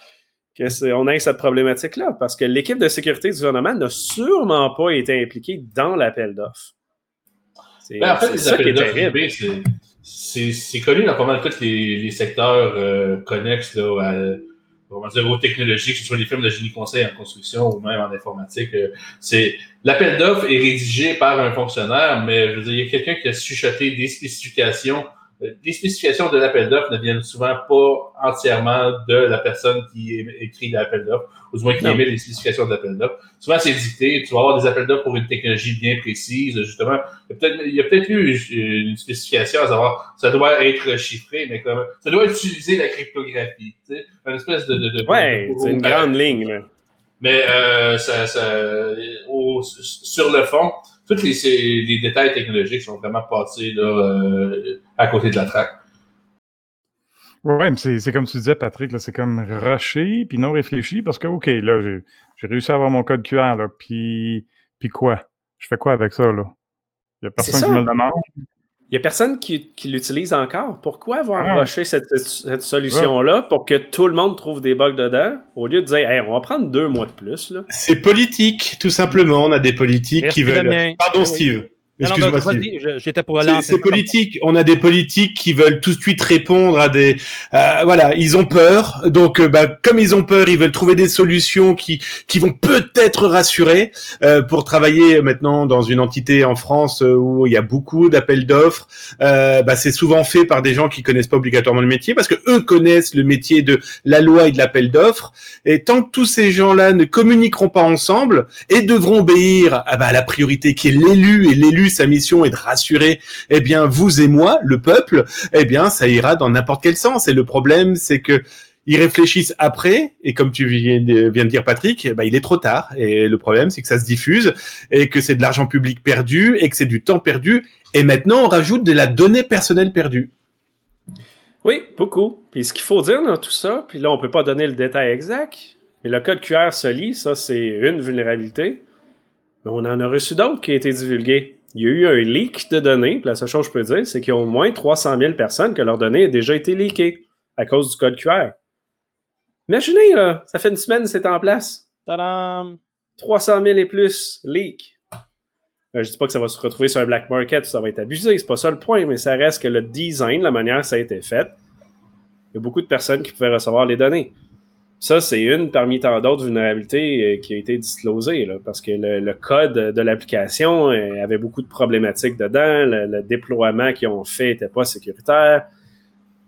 qu'on ait cette problématique-là, parce que l'équipe de sécurité du gouvernement n'a sûrement pas été impliquée dans l'appel d'offres. C'est ben, en fait, ça qui est terrible. C'est connu dans pas mal tous les, les secteurs euh, connexes là, à, dire, aux technologies, que ce soit les firmes de génie conseil en construction ou même en informatique. Euh, c'est L'appel d'offres est rédigé par un fonctionnaire, mais je veux dire, il y a quelqu'un qui a chuchoté des spécifications les spécifications de l'appel d'offres ne viennent souvent pas entièrement de la personne qui écrit l'appel d'offres, ou du moins qui émet les spécifications de l'appel d'offres. Souvent, c'est dicté. Tu vas avoir des appels d'offres pour une technologie bien précise. Justement, il y a peut-être eu une spécification à savoir ça doit être chiffré, mais comme ça doit utiliser la cryptographie. Tu sais, une espèce de. de, de ouais, c'est une grande ligne. Mais euh, ça, ça, au, sur le fond, tous les, les, détails technologiques sont vraiment passés là, euh, à côté de la traque. Oui, mais c'est comme tu disais, Patrick, c'est comme rusher puis non réfléchi parce que, OK, là, j'ai réussi à avoir mon code QR, là, puis, puis quoi? Je fais quoi avec ça, là? Il n'y a personne qui me le demande? Il n'y a personne qui, l'utilise encore. Pourquoi avoir ah. rusher cette, solution-là pour que tout le monde trouve des bugs dedans au lieu de dire hey, on va prendre deux mois de plus? C'est politique, tout simplement. On a des politiques qui veulent. Pardon, Steve. Excuse-moi, j'étais pour C'est politique. On a des politiques qui veulent tout de suite répondre à des. Euh, voilà, ils ont peur. Donc, euh, bah, comme ils ont peur, ils veulent trouver des solutions qui qui vont peut-être rassurer euh, pour travailler maintenant dans une entité en France où il y a beaucoup d'appels d'offres. bah, c'est souvent fait par des gens qui connaissent pas obligatoirement le métier parce que eux connaissent le métier de la loi et de l'appel d'offres. Et tant que tous ces gens-là ne communiqueront pas ensemble et devront obéir à, bah, à la priorité qui est l'élu et l'élu sa mission est de rassurer, eh bien, vous et moi, le peuple, eh bien, ça ira dans n'importe quel sens. Et le problème, c'est que ils réfléchissent après, et comme tu viens de, dire, Patrick, bah, il est trop tard. Et le problème, c'est que ça se diffuse, et que c'est de l'argent public perdu, et que c'est du temps perdu. Et maintenant, on rajoute de la donnée personnelle perdue. Oui, beaucoup. Puis ce qu'il faut dire dans tout ça, puis là, on ne peut pas donner le détail exact, mais le code QR se lit, ça, c'est une vulnérabilité. Mais on en a reçu d'autres qui ont été divulgués il y a eu un leak de données. la seule chose que je peux dire, c'est qu'il y a au moins 300 000 personnes que leurs données ont déjà été leakées à cause du code QR. Imaginez, là, ça fait une semaine que c'est en place. Tadam! 300 000 et plus leaks. Euh, je ne dis pas que ça va se retrouver sur un black market, ça va être abusé, c'est pas ça le point, mais ça reste que le design, la manière dont ça a été fait, il y a beaucoup de personnes qui pouvaient recevoir les données. Ça, c'est une parmi tant d'autres vulnérabilités euh, qui a été disclosée, parce que le, code de l'application euh, avait beaucoup de problématiques dedans, le, déploiement qu'ils ont fait n'était pas sécuritaire.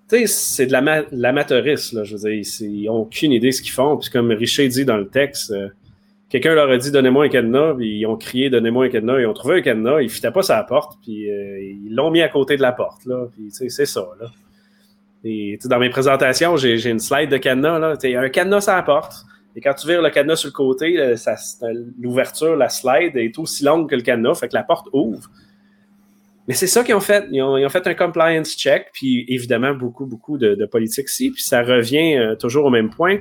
Tu sais, c'est de l'amateurisme, je veux dire, ils n'ont aucune idée de ce qu'ils font. Puis comme Richer dit dans le texte, euh, quelqu'un leur a dit donnez-moi un cadenas, puis ils ont crié donnez-moi un cadenas, ils ont trouvé un cadenas, ils ne fitaient pas sa porte, puis ils l'ont mis à côté de la porte, là, puis c'est ça, là. Dans mes présentations, j'ai une slide de cadenas. Là. Il y a un cadenas sur la porte. Et quand tu vires le cadenas sur le côté, l'ouverture, la slide est aussi longue que le cadenas, fait que la porte ouvre. Mais c'est ça qu'ils ont fait. Ils ont, fait un compliance check, puis évidemment, beaucoup, beaucoup de, politique ici. Puis ça revient euh, toujours au même point.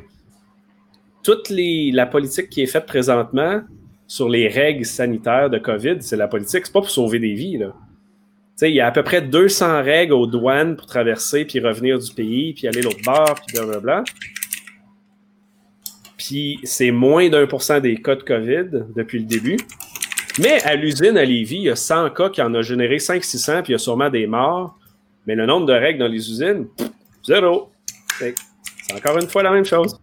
Toute la politique qui est faite présentement sur les règles sanitaires de COVID, c'est la politique, c'est pas pour sauver des vies. Il y a à peu près 200 règles aux douanes pour traverser, puis revenir du pays, puis aller l'autre bord, puis blablabla. Puis c'est moins d'un pour cent des cas de COVID depuis le début. Mais à l'usine à Lévis, il y a 100 cas qui en ont généré 500-600, puis il y a sûrement des morts. Mais le nombre de règles dans les usines, zéro. C'est encore une fois la même chose.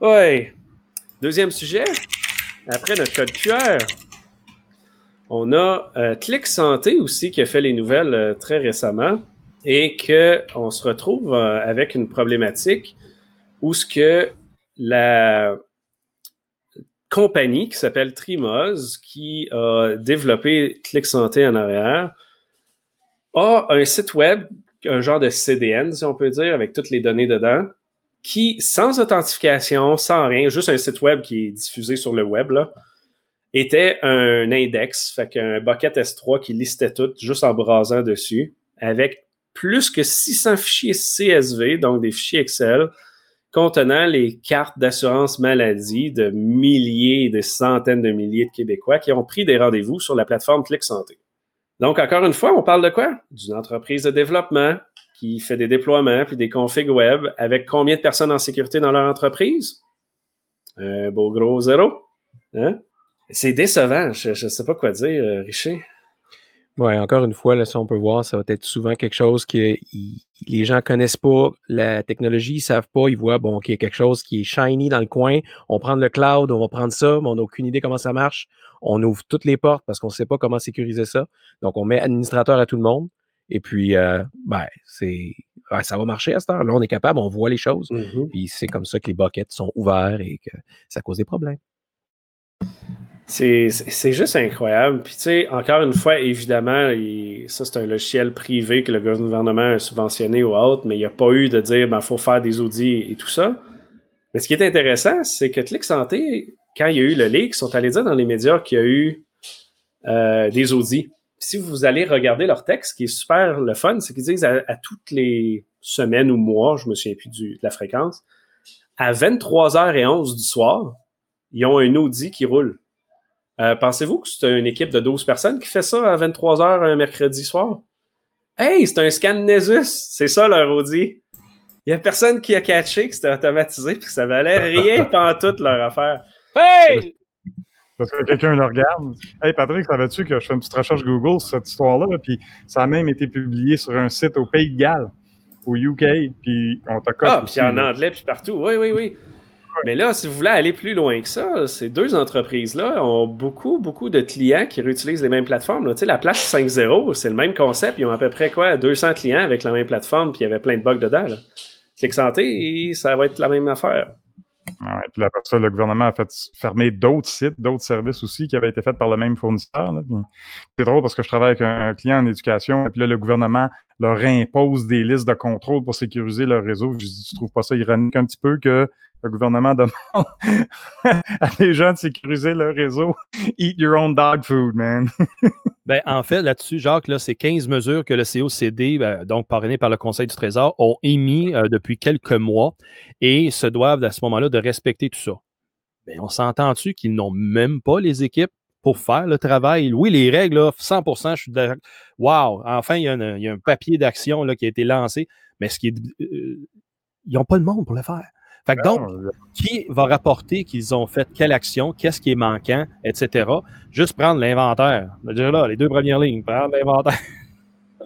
Ouais. Deuxième sujet. après notre code QR, on a euh, Click Santé aussi qui a fait les nouvelles euh, très récemment et qu'on se retrouve euh, avec une problématique où ce que la compagnie qui s'appelle Trimoz, qui a développé Click Santé en arrière, a un site web, un genre de CDN, si on peut dire, avec toutes les données dedans, qui, sans authentification, sans rien, juste un site web qui est diffusé sur le web, là, était un index, fait qu'un bucket S3 qui listait tout juste en brasant dessus, avec plus que 600 fichiers CSV, donc des fichiers Excel, contenant les cartes d'assurance maladie de milliers et de centaines de milliers de Québécois qui ont pris des rendez-vous sur la plateforme Click Santé. Donc, encore une fois, on parle de quoi? D'une entreprise de développement qui fait des déploiements puis des configs web avec combien de personnes en sécurité dans leur entreprise? Un beau gros zéro. Hein? C'est décevant. Je ne sais pas quoi dire, euh, Richer. Oui, encore une fois, là, si on peut voir, ça va être souvent quelque chose que les gens connaissent pas la technologie, ils savent pas, ils voient, bon, qu'il y a quelque chose qui est shiny dans le coin, on prend le cloud, on va prendre ça, mais on n'a aucune idée comment ça marche. On ouvre toutes les portes parce qu'on ne sait pas comment sécuriser ça. Donc, on met administrateur à tout le monde. Et puis, euh, ben, c'est, ça va marcher à ce temps. Là, on est capable, on voit les choses. Mm-hmm. Puis c'est comme ça que les buckets sont ouverts et que ça cause des problèmes. C'est juste incroyable. Puis, tu sais, encore une fois, évidemment, ça, c'est un logiciel privé que le gouvernement a subventionné ou autre, mais il n'y a pas eu de dire, il ben, faut faire des audits et tout ça. Mais ce qui est intéressant, c'est que Click Santé, quand il y a eu le leak, sont allés dire dans les médias qu'il y a eu euh, des audits. Si vous allez regarder leur texte, ce qui est super le fun, c'est qu'ils disent à, toutes les semaines ou mois, je me souviens plus du, de la fréquence, à 23h11 du soir, ils ont un audit qui roule. Euh, pensez-vous que c'est une équipe de 12 personnes qui fait ça à 23h un mercredi soir? Hey, c'est un scan Nesus! C'est ça leur audit. Il n'y a personne qui a catché que c'était automatisé et que ça valait rien pendant toute leur affaire. Hey! Parce que quelqu'un le regarde. Hey Patrick, savais-tu que je fais une petite recherche Google sur cette histoire-là? Puis ça a même été publié sur un site au Pays de Galles, au UK. Puis on t'a Ah, puis en anglais, puis partout. Oui, oui, oui. Mais là, si vous voulez aller plus loin que ça, ces deux entreprises-là ont beaucoup, beaucoup de clients qui réutilisent les mêmes plateformes. Tu sais, la place 5.0, c'est le même concept. Ils ont à peu près quoi, 200 clients avec la même plateforme, puis il y avait plein de bugs dedans. Là. Clic Santé, ça va être la même affaire. Ouais, puis après ça, le gouvernement a fait fermer d'autres sites, d'autres services aussi qui avaient été faits par le même fournisseur. C'est drôle parce que je travaille avec un client en éducation, et puis là, le gouvernement leur impose des listes de contrôle pour sécuriser leur réseau. Je dis, tu trouves pas ça ironique un petit peu que le gouvernement demande à des gens de sécuriser leur réseau. Eat your own dog food, man. ben, en fait, là-dessus, Jacques, là, c'est 15 mesures que le COCD, ben, donc parrainé par le Conseil du Trésor, ont émis euh, depuis quelques mois et se doivent à ce moment-là de respecter tout ça. Ben, on s'entend-tu qu'ils n'ont même pas les équipes pour faire le travail? Oui, les règles, 100 je suis d'accord. Wow! Enfin, il y, a un, papier d'action qui a été lancé, mais ce qui est. Euh, ils n'ont pas le monde pour le faire. Fait que donc, qui va rapporter qu'ils ont fait quelle action, qu'est-ce qui est manquant, etc. Juste prendre l'inventaire. Dire là, les deux premières lignes, prendre l'inventaire.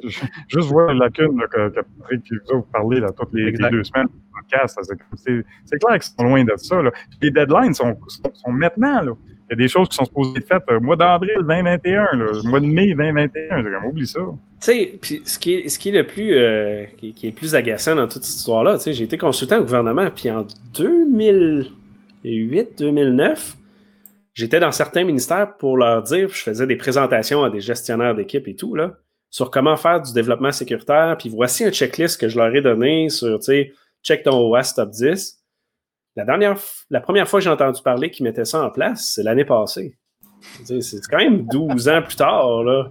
Juste voir la lacune là, que, que Patrick vous parler là, toutes les, deux semaines podcast. C'est clair qu'ils sont loin de ça. Là. Les deadlines sont, sont maintenant. Là. Y a des choses qui sont supposées être faites au euh, mois d'avril 2021, le mois de mai 2021. J'ai comme oublie ça. Tu sais, ce qui est, ce qui est le plus, euh, qui, est plus agaçant dans toute cette histoire-là, j'ai été consultant au gouvernement, puis en 2008-2009, j'étais dans certains ministères pour leur dire, je faisais des présentations à des gestionnaires d'équipe et tout, là, sur comment faire du développement sécuritaire, puis voici un checklist que je leur ai donné sur, tu sais, check ton OS top 10. La, dernière, la première fois que j'ai entendu parler qu'ils mettaient ça en place, c'est l'année passée. C'est quand même 12 ans plus tard, là.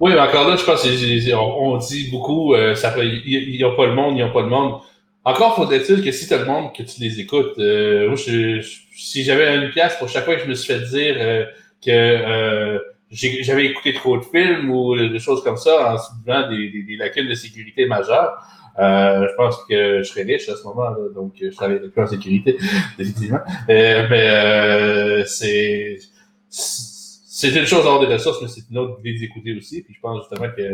Oui, mais encore là, je pense qu'on dit beaucoup, euh, il n'y a pas le monde, il n'y a pas le monde. Encore faudrait-il que si tu as le monde, que tu les écoutes. Euh, si j'avais une pièce pour chaque fois que je me suis fait dire euh, que j'avais écouté trop de films ou des choses comme ça en soulevant des, des, lacunes de sécurité majeures, euh, je pense que je serais riche à ce moment-là, donc je travaillerais plus en sécurité, effectivement. Euh, mais euh, c'est c'est une chose d'avoir des ressources, mais c'est une autre de les écouter aussi. Puis je pense justement qu'il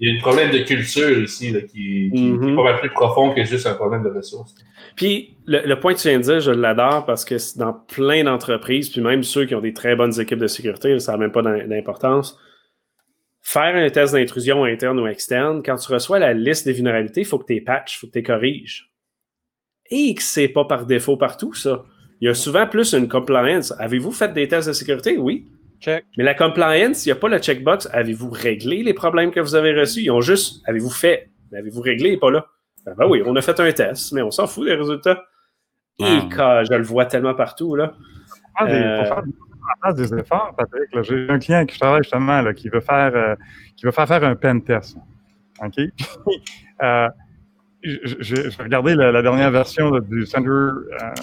y a un problème de culture ici là, qui, qui, est Mhm. pas mal plus profond que juste un problème de ressources. Puis le, le point que tu viens de dire, je l'adore parce que c'est dans plein d'entreprises, puis même ceux qui ont des très bonnes équipes de sécurité, ça n'a même pas d'im- d'importance. Faire un test d'intrusion interne ou externe, quand tu reçois la liste des vulnérabilités, il faut que tu les patches, il faut que tu les corriges. Et que c'est pas par défaut partout, ça. Il y a souvent plus une compliance. Avez-vous fait des tests de sécurité? Oui. Check. Mais la compliance, il n'y a pas le checkbox. Avez-vous réglé les problèmes que vous avez reçus? Ils ont juste, avez-vous fait? Mais Avez-vous réglé? Il n'est pas là. Ben, ben oui, on a fait un test, mais on s'en fout des résultats. Et Ah. quand je le vois tellement partout, là. Ah, Euh, Face des efforts, Patrick, j'ai un client qui travaille justement qui veut faire euh, qui veut faire faire un pen test. OK? euh, J'ai regardé la, dernière version du Center, euh,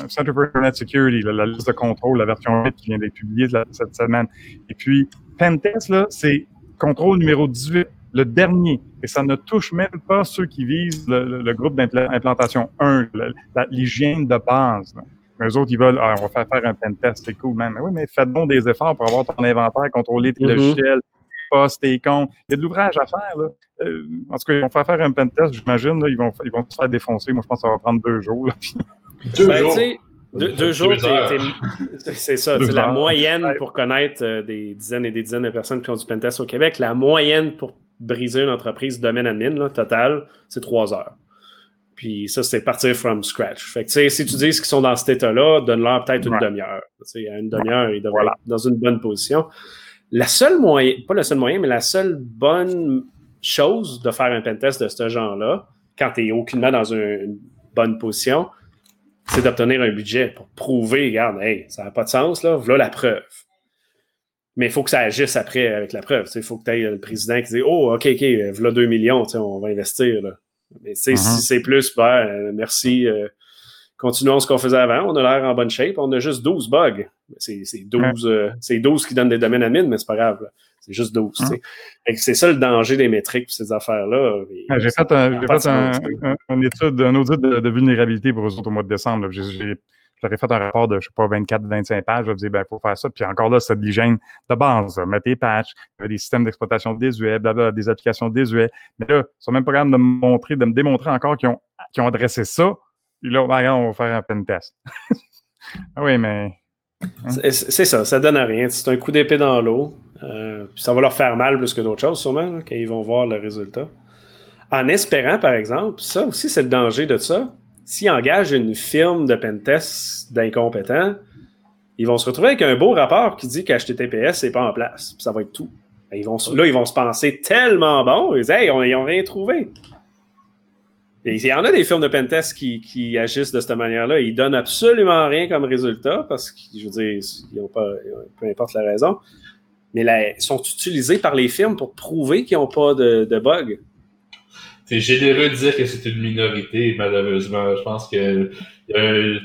Center for Internet Security, la liste de contrôle, la version 8 qui vient d'être publiée cette semaine. Et puis, pen test, là, c'est contrôle numéro 18, le dernier. Et ça ne touche même pas ceux qui visent le, groupe d'implantation 1, le- la- l'hygiène de base. Mais eux autres, ils veulent, ah, on va faire faire un pen test, c'est cool, man. Mais oui, mais faites donc des efforts pour avoir ton inventaire, contrôler tes Mhm. logiciels, tes postes, tes comptes. Il y a de l'ouvrage à faire, là. Euh, en tout cas, ils vont faire faire un pen test, j'imagine, ils vont, ils vont se faire défoncer. Moi, je pense que ça va prendre deux jours, là. Puis, Deux Ben, jours. deux, jours, t'es- c'est ça. C'est la moyenne Ouais. pour connaître euh, des dizaines et des dizaines de personnes qui ont du pentest au Québec. La moyenne pour briser une entreprise domaine admin, là, total, c'est trois heures. Puis ça, c'est partir from scratch. Fait que, tu sais, si tu dis qu'ils sont dans cet état-là, donne-leur peut-être une Ouais. demi-heure. Tu sais, à une demi-heure, ils devraient être dans une bonne position. La seule moyen, pas le seul moyen, mais la seule bonne chose de faire un pentest de ce genre-là, quand tu es aucunement dans un- une bonne position, c'est d'obtenir un budget pour prouver, regarde, hey, ça n'a pas de sens, là, voilà la preuve. Mais il faut que ça agisse après avec la preuve. Il faut que tu aies le président qui dit Oh, OK, OK, voilà 2 millions, tu sais, on va investir. Là. Mais tu sais, Mhm. si c'est plus, ben, euh, merci, euh, continuons ce qu'on faisait avant, on a l'air en bonne shape, on a juste 12 bugs. C'est c'est 12, euh, c'est 12 qui donnent des domaines admin, mais c'est pas grave. C'est juste 12. tu sais. Fait que C'est ça le danger des métriques et ces affaires-là. J'ai fait, un, fait un, étude, un audit de, de vulnérabilité pour eux autres au mois de décembre. J'ai- ai fait un rapport de, je sais pas, 24, 25 pages. Je ai dit, ben, faut faire ça. Puis encore là, c'est de l'hygiène de base. Mettre des patchs, des systèmes d'exploitation désuets, blablabla, des applications désuets. Mais là, ils sont même pas capables de me montrer, de me démontrer encore qu'ils ont, qu'ils ont adressé ça. Puis là, ben, on va faire un pen test. ah oui, mais C'est c'est ça, ça donne à rien. C'est un coup d'épée dans l'eau. Euh, ça va leur faire mal plus que d'autres choses, sûrement, quand ils vont voir le résultat. En espérant, par exemple, ça aussi, c'est le danger de ça. S'ils engagent une firme de pentest d'incompétents, ils vont se retrouver avec un beau rapport qui dit qu'HTTPS n'est pas en place. Ça va être tout. Ben, là, ils vont se penser tellement bons. Ils disent, ils n'ont rien trouvé. Il y en a des firmes de pentest qui, agissent de cette manière-là. Ils donnent absolument rien comme résultat parce que, je veux dire, ils ont pas, peu importe la raison. Mais ils sont utilisés par les firmes pour prouver qu'ils n'ont pas de, de bugs. C'est généreux de dire que c'est une minorité, malheureusement. Je pense que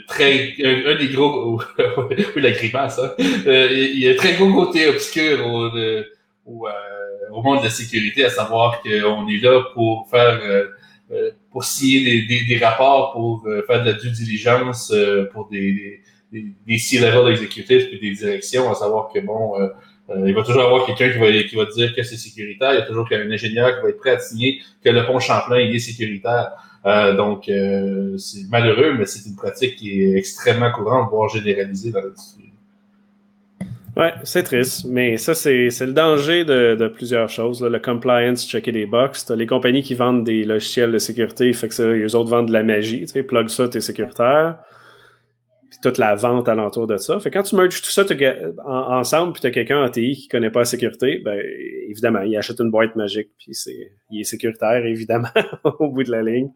très, un, un des gros, oui, la hein. Euh, il y a un très gros côté obscur au, euh, au monde de la sécurité, à savoir qu'on est là pour faire, euh, euh, pour signer des, des, des rapports, pour euh, faire de la due diligence euh, pour des, des, des C-level exécutifs et des directions, à savoir que bon, euh, euh, il va toujours avoir quelqu'un qui va, qui va dire que c'est sécuritaire. Il y a toujours un ingénieur qui va être prêt à signer que le pont Champlain est sécuritaire. Euh, donc, euh, c'est malheureux, mais c'est une pratique qui est extrêmement courante, voire généralisée dans l'industrie. Ouais, c'est triste, mais ça, c'est le danger de, plusieurs choses. Le compliance, checker des box. T'as les compagnies qui vendent des logiciels de sécurité, fait que ça, les autres vendent de la magie. Tu plug ça, t'es sécuritaire. Puis toute la vente alentour de ça. Fait quand tu merges tout ça en- ensemble, puis tu as quelqu'un en TI qui connaît pas la sécurité, ben évidemment, il achète une boîte magique, puis c'est il est sécuritaire, évidemment, au bout de la ligne.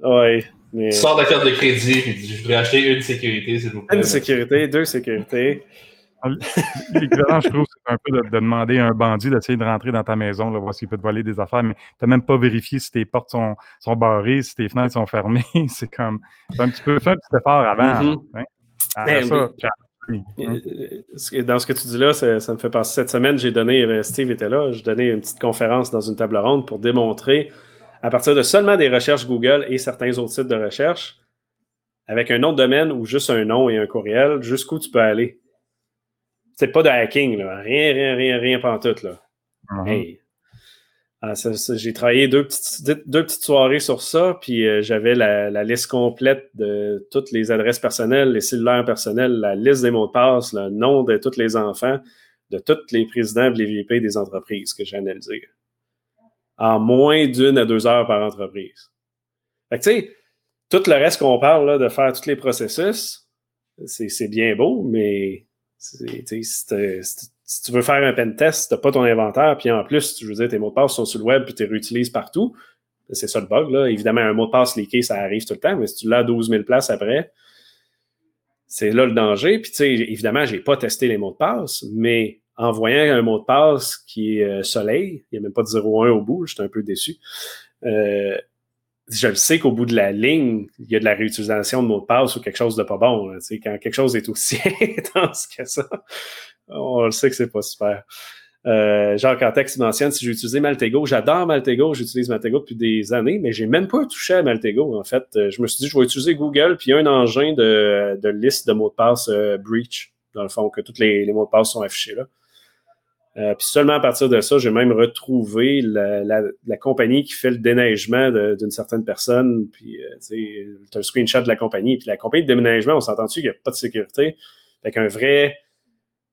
Ouais, mais... Tu sors de la carte de crédit dis Je voudrais acheter une sécurité, s'il vous plaît. Une sécurité, deux sécurités. L'équivalent, je trouve, c'est un peu de, de demander à un bandit d'essayer de rentrer dans ta maison, là, voir s'il peut te voler des affaires, mais tu n'as même pas vérifié si tes portes sont, sont barrées, si tes fenêtres sont fermées. c'est comme. C'est un petit peu fait un petit effort avant. Mhm. hein. Ben, ça, oui. Hein? Euh, Dans ce que tu dis là, ça, ça me fait penser. Cette semaine, j'ai donné, euh, Steve était là, j'ai donné une petite conférence dans une table ronde pour démontrer, à partir de seulement des recherches Google et certains autres sites de recherche, avec un nom de domaine ou juste un nom et un courriel, jusqu'où tu peux aller. C'est pas de hacking, là. Rien, rien, rien, rien pantoute, là. Mhm. Hey. Ah, j'ai travaillé deux petites, deux petites soirées sur ça, puis euh, j'avais la, la liste complète de toutes les adresses personnelles, les cellulaires personnels, la liste des mots de passe, le nom de tous les enfants, de tous les présidents et les VP des entreprises que j'ai analysées. En moins d'une à deux heures par entreprise. Fait que, tu sais, tout le reste qu'on parle là, de faire tous les processus, c'est bien beau, mais si, tu- veux faire un pen test, tu n'as pas ton inventaire, puis en plus, je veux dire, tes mots de passe sont sur le web, puis tu les réutilises partout. C'est ça le bug. Là. Évidemment, un mot de passe leaké, ça arrive tout le temps, mais si tu l'as à 12 000 places après, c'est là le danger. Puis, tu sais, évidemment, je n'ai pas testé les mots de passe, mais en voyant un mot de passe qui est euh, soleil, il n'y a même pas de 0,1 au bout, j'étais un peu déçu. Euh, je le sais qu'au bout de la ligne, il y a de la réutilisation de mots de passe ou quelque chose de pas bon. quand quelque chose est aussi intense que ça, on le sait que c'est pas super. Euh, Jacques Antex mentionne si j'ai utilisé Maltego. J'adore Maltego, j'utilise Maltego depuis des années, mais j'ai même pas touché à Maltego. En fait, Euh, je me suis dit, je vais utiliser Google, puis un engin de, liste de mots de passe euh, breach, dans le fond, que tous les mots de passe sont affichés là. Euh, puis seulement à partir de ça, j'ai même retrouvé la, la, la compagnie qui fait le déneigement d'une certaine personne. Puis, euh, tu as un screenshot de la compagnie. Puis la compagnie de déneigement, on s'entend-tu qu'il n'y a pas de sécurité? Fait qu'un vrai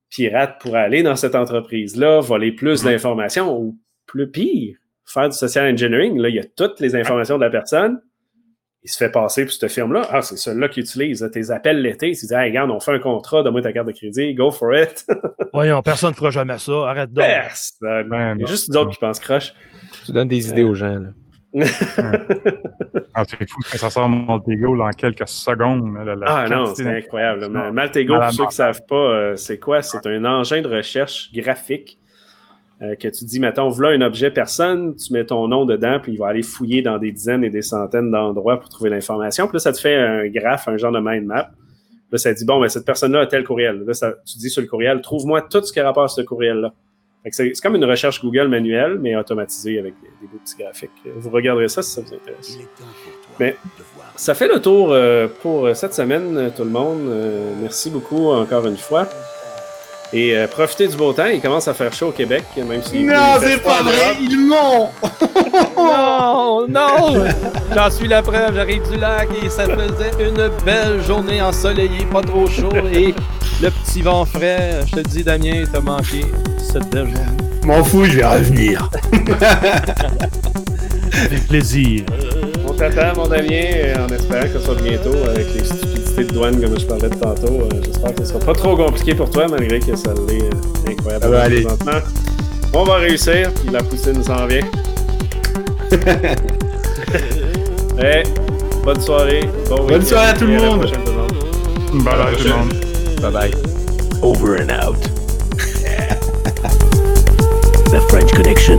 pirate pourrait aller dans cette entreprise-là, voler plus d'informations ou plus pire, faire du social engineering. Là, il y a toutes les informations de la personne. Il se fait passer pour cette firme-là. Ah, c'est celui-là qui utilise tes appels l'été. Tu dis, hey, regarde, on fait un contrat, donne-moi ta carte de crédit, go for it. Voyons, personne ne fera jamais ça. Arrête donc. Personne. Ben, Il y a non. juste d'autres qui pensent croche. Tu donnes des idées aux gens. Là. Ah, c'est fou que ça sort Montego là, en quelques secondes. là, la Ah non, c'est incroyable. Maltego, pour ceux qui ne savent pas, euh, c'est quoi? C'est un engin de recherche graphique euh, que tu dis, mettons, voilà un objet personne, tu mets ton nom dedans, puis il va aller fouiller dans des dizaines et des centaines d'endroits pour trouver l'information. Puis là, ça te fait un graphe, un genre de mind map. Là, ça dit, bon, ben, cette personne-là a tel courriel. Là, ça- tu dis sur le courriel, trouve-moi tout ce qui a rapport à ce courriel-là. C'est comme une recherche Google manuelle, mais automatisée avec des, des beaux petits graphiques. Vous regarderez ça si ça vous intéresse. Mais ça fait le tour euh, pour cette semaine, euh, tout le monde. Euh, merci beaucoup encore une fois. Et euh, profitez du beau temps. Il commence à faire chaud au Québec, même si. Non, c'est pas vrai, il ment Non, non! J'en suis la preuve, j'arrive du lac et ça faisait une belle journée ensoleillée, pas trop chaud et le petit vent frais. Je te dis, Damien, t'as manqué cette belle journée. M'en fous, je vais revenir. Avec plaisir. On t'attend, mon Damien, et en espérant que ce soit bientôt avec les de douane, comme je parlais de tantôt. Euh, J'espère que ce sera pas trop compliqué pour toi, malgré que ça l'est euh, incroyable. Ça va aller. présentement. On va réussir, puis la poutine s'en vient. Eh, bonne soirée. Bon Bonne soirée à tout le monde. Bye bye, tout le monde. Bye bye. Over and out. The French Connection.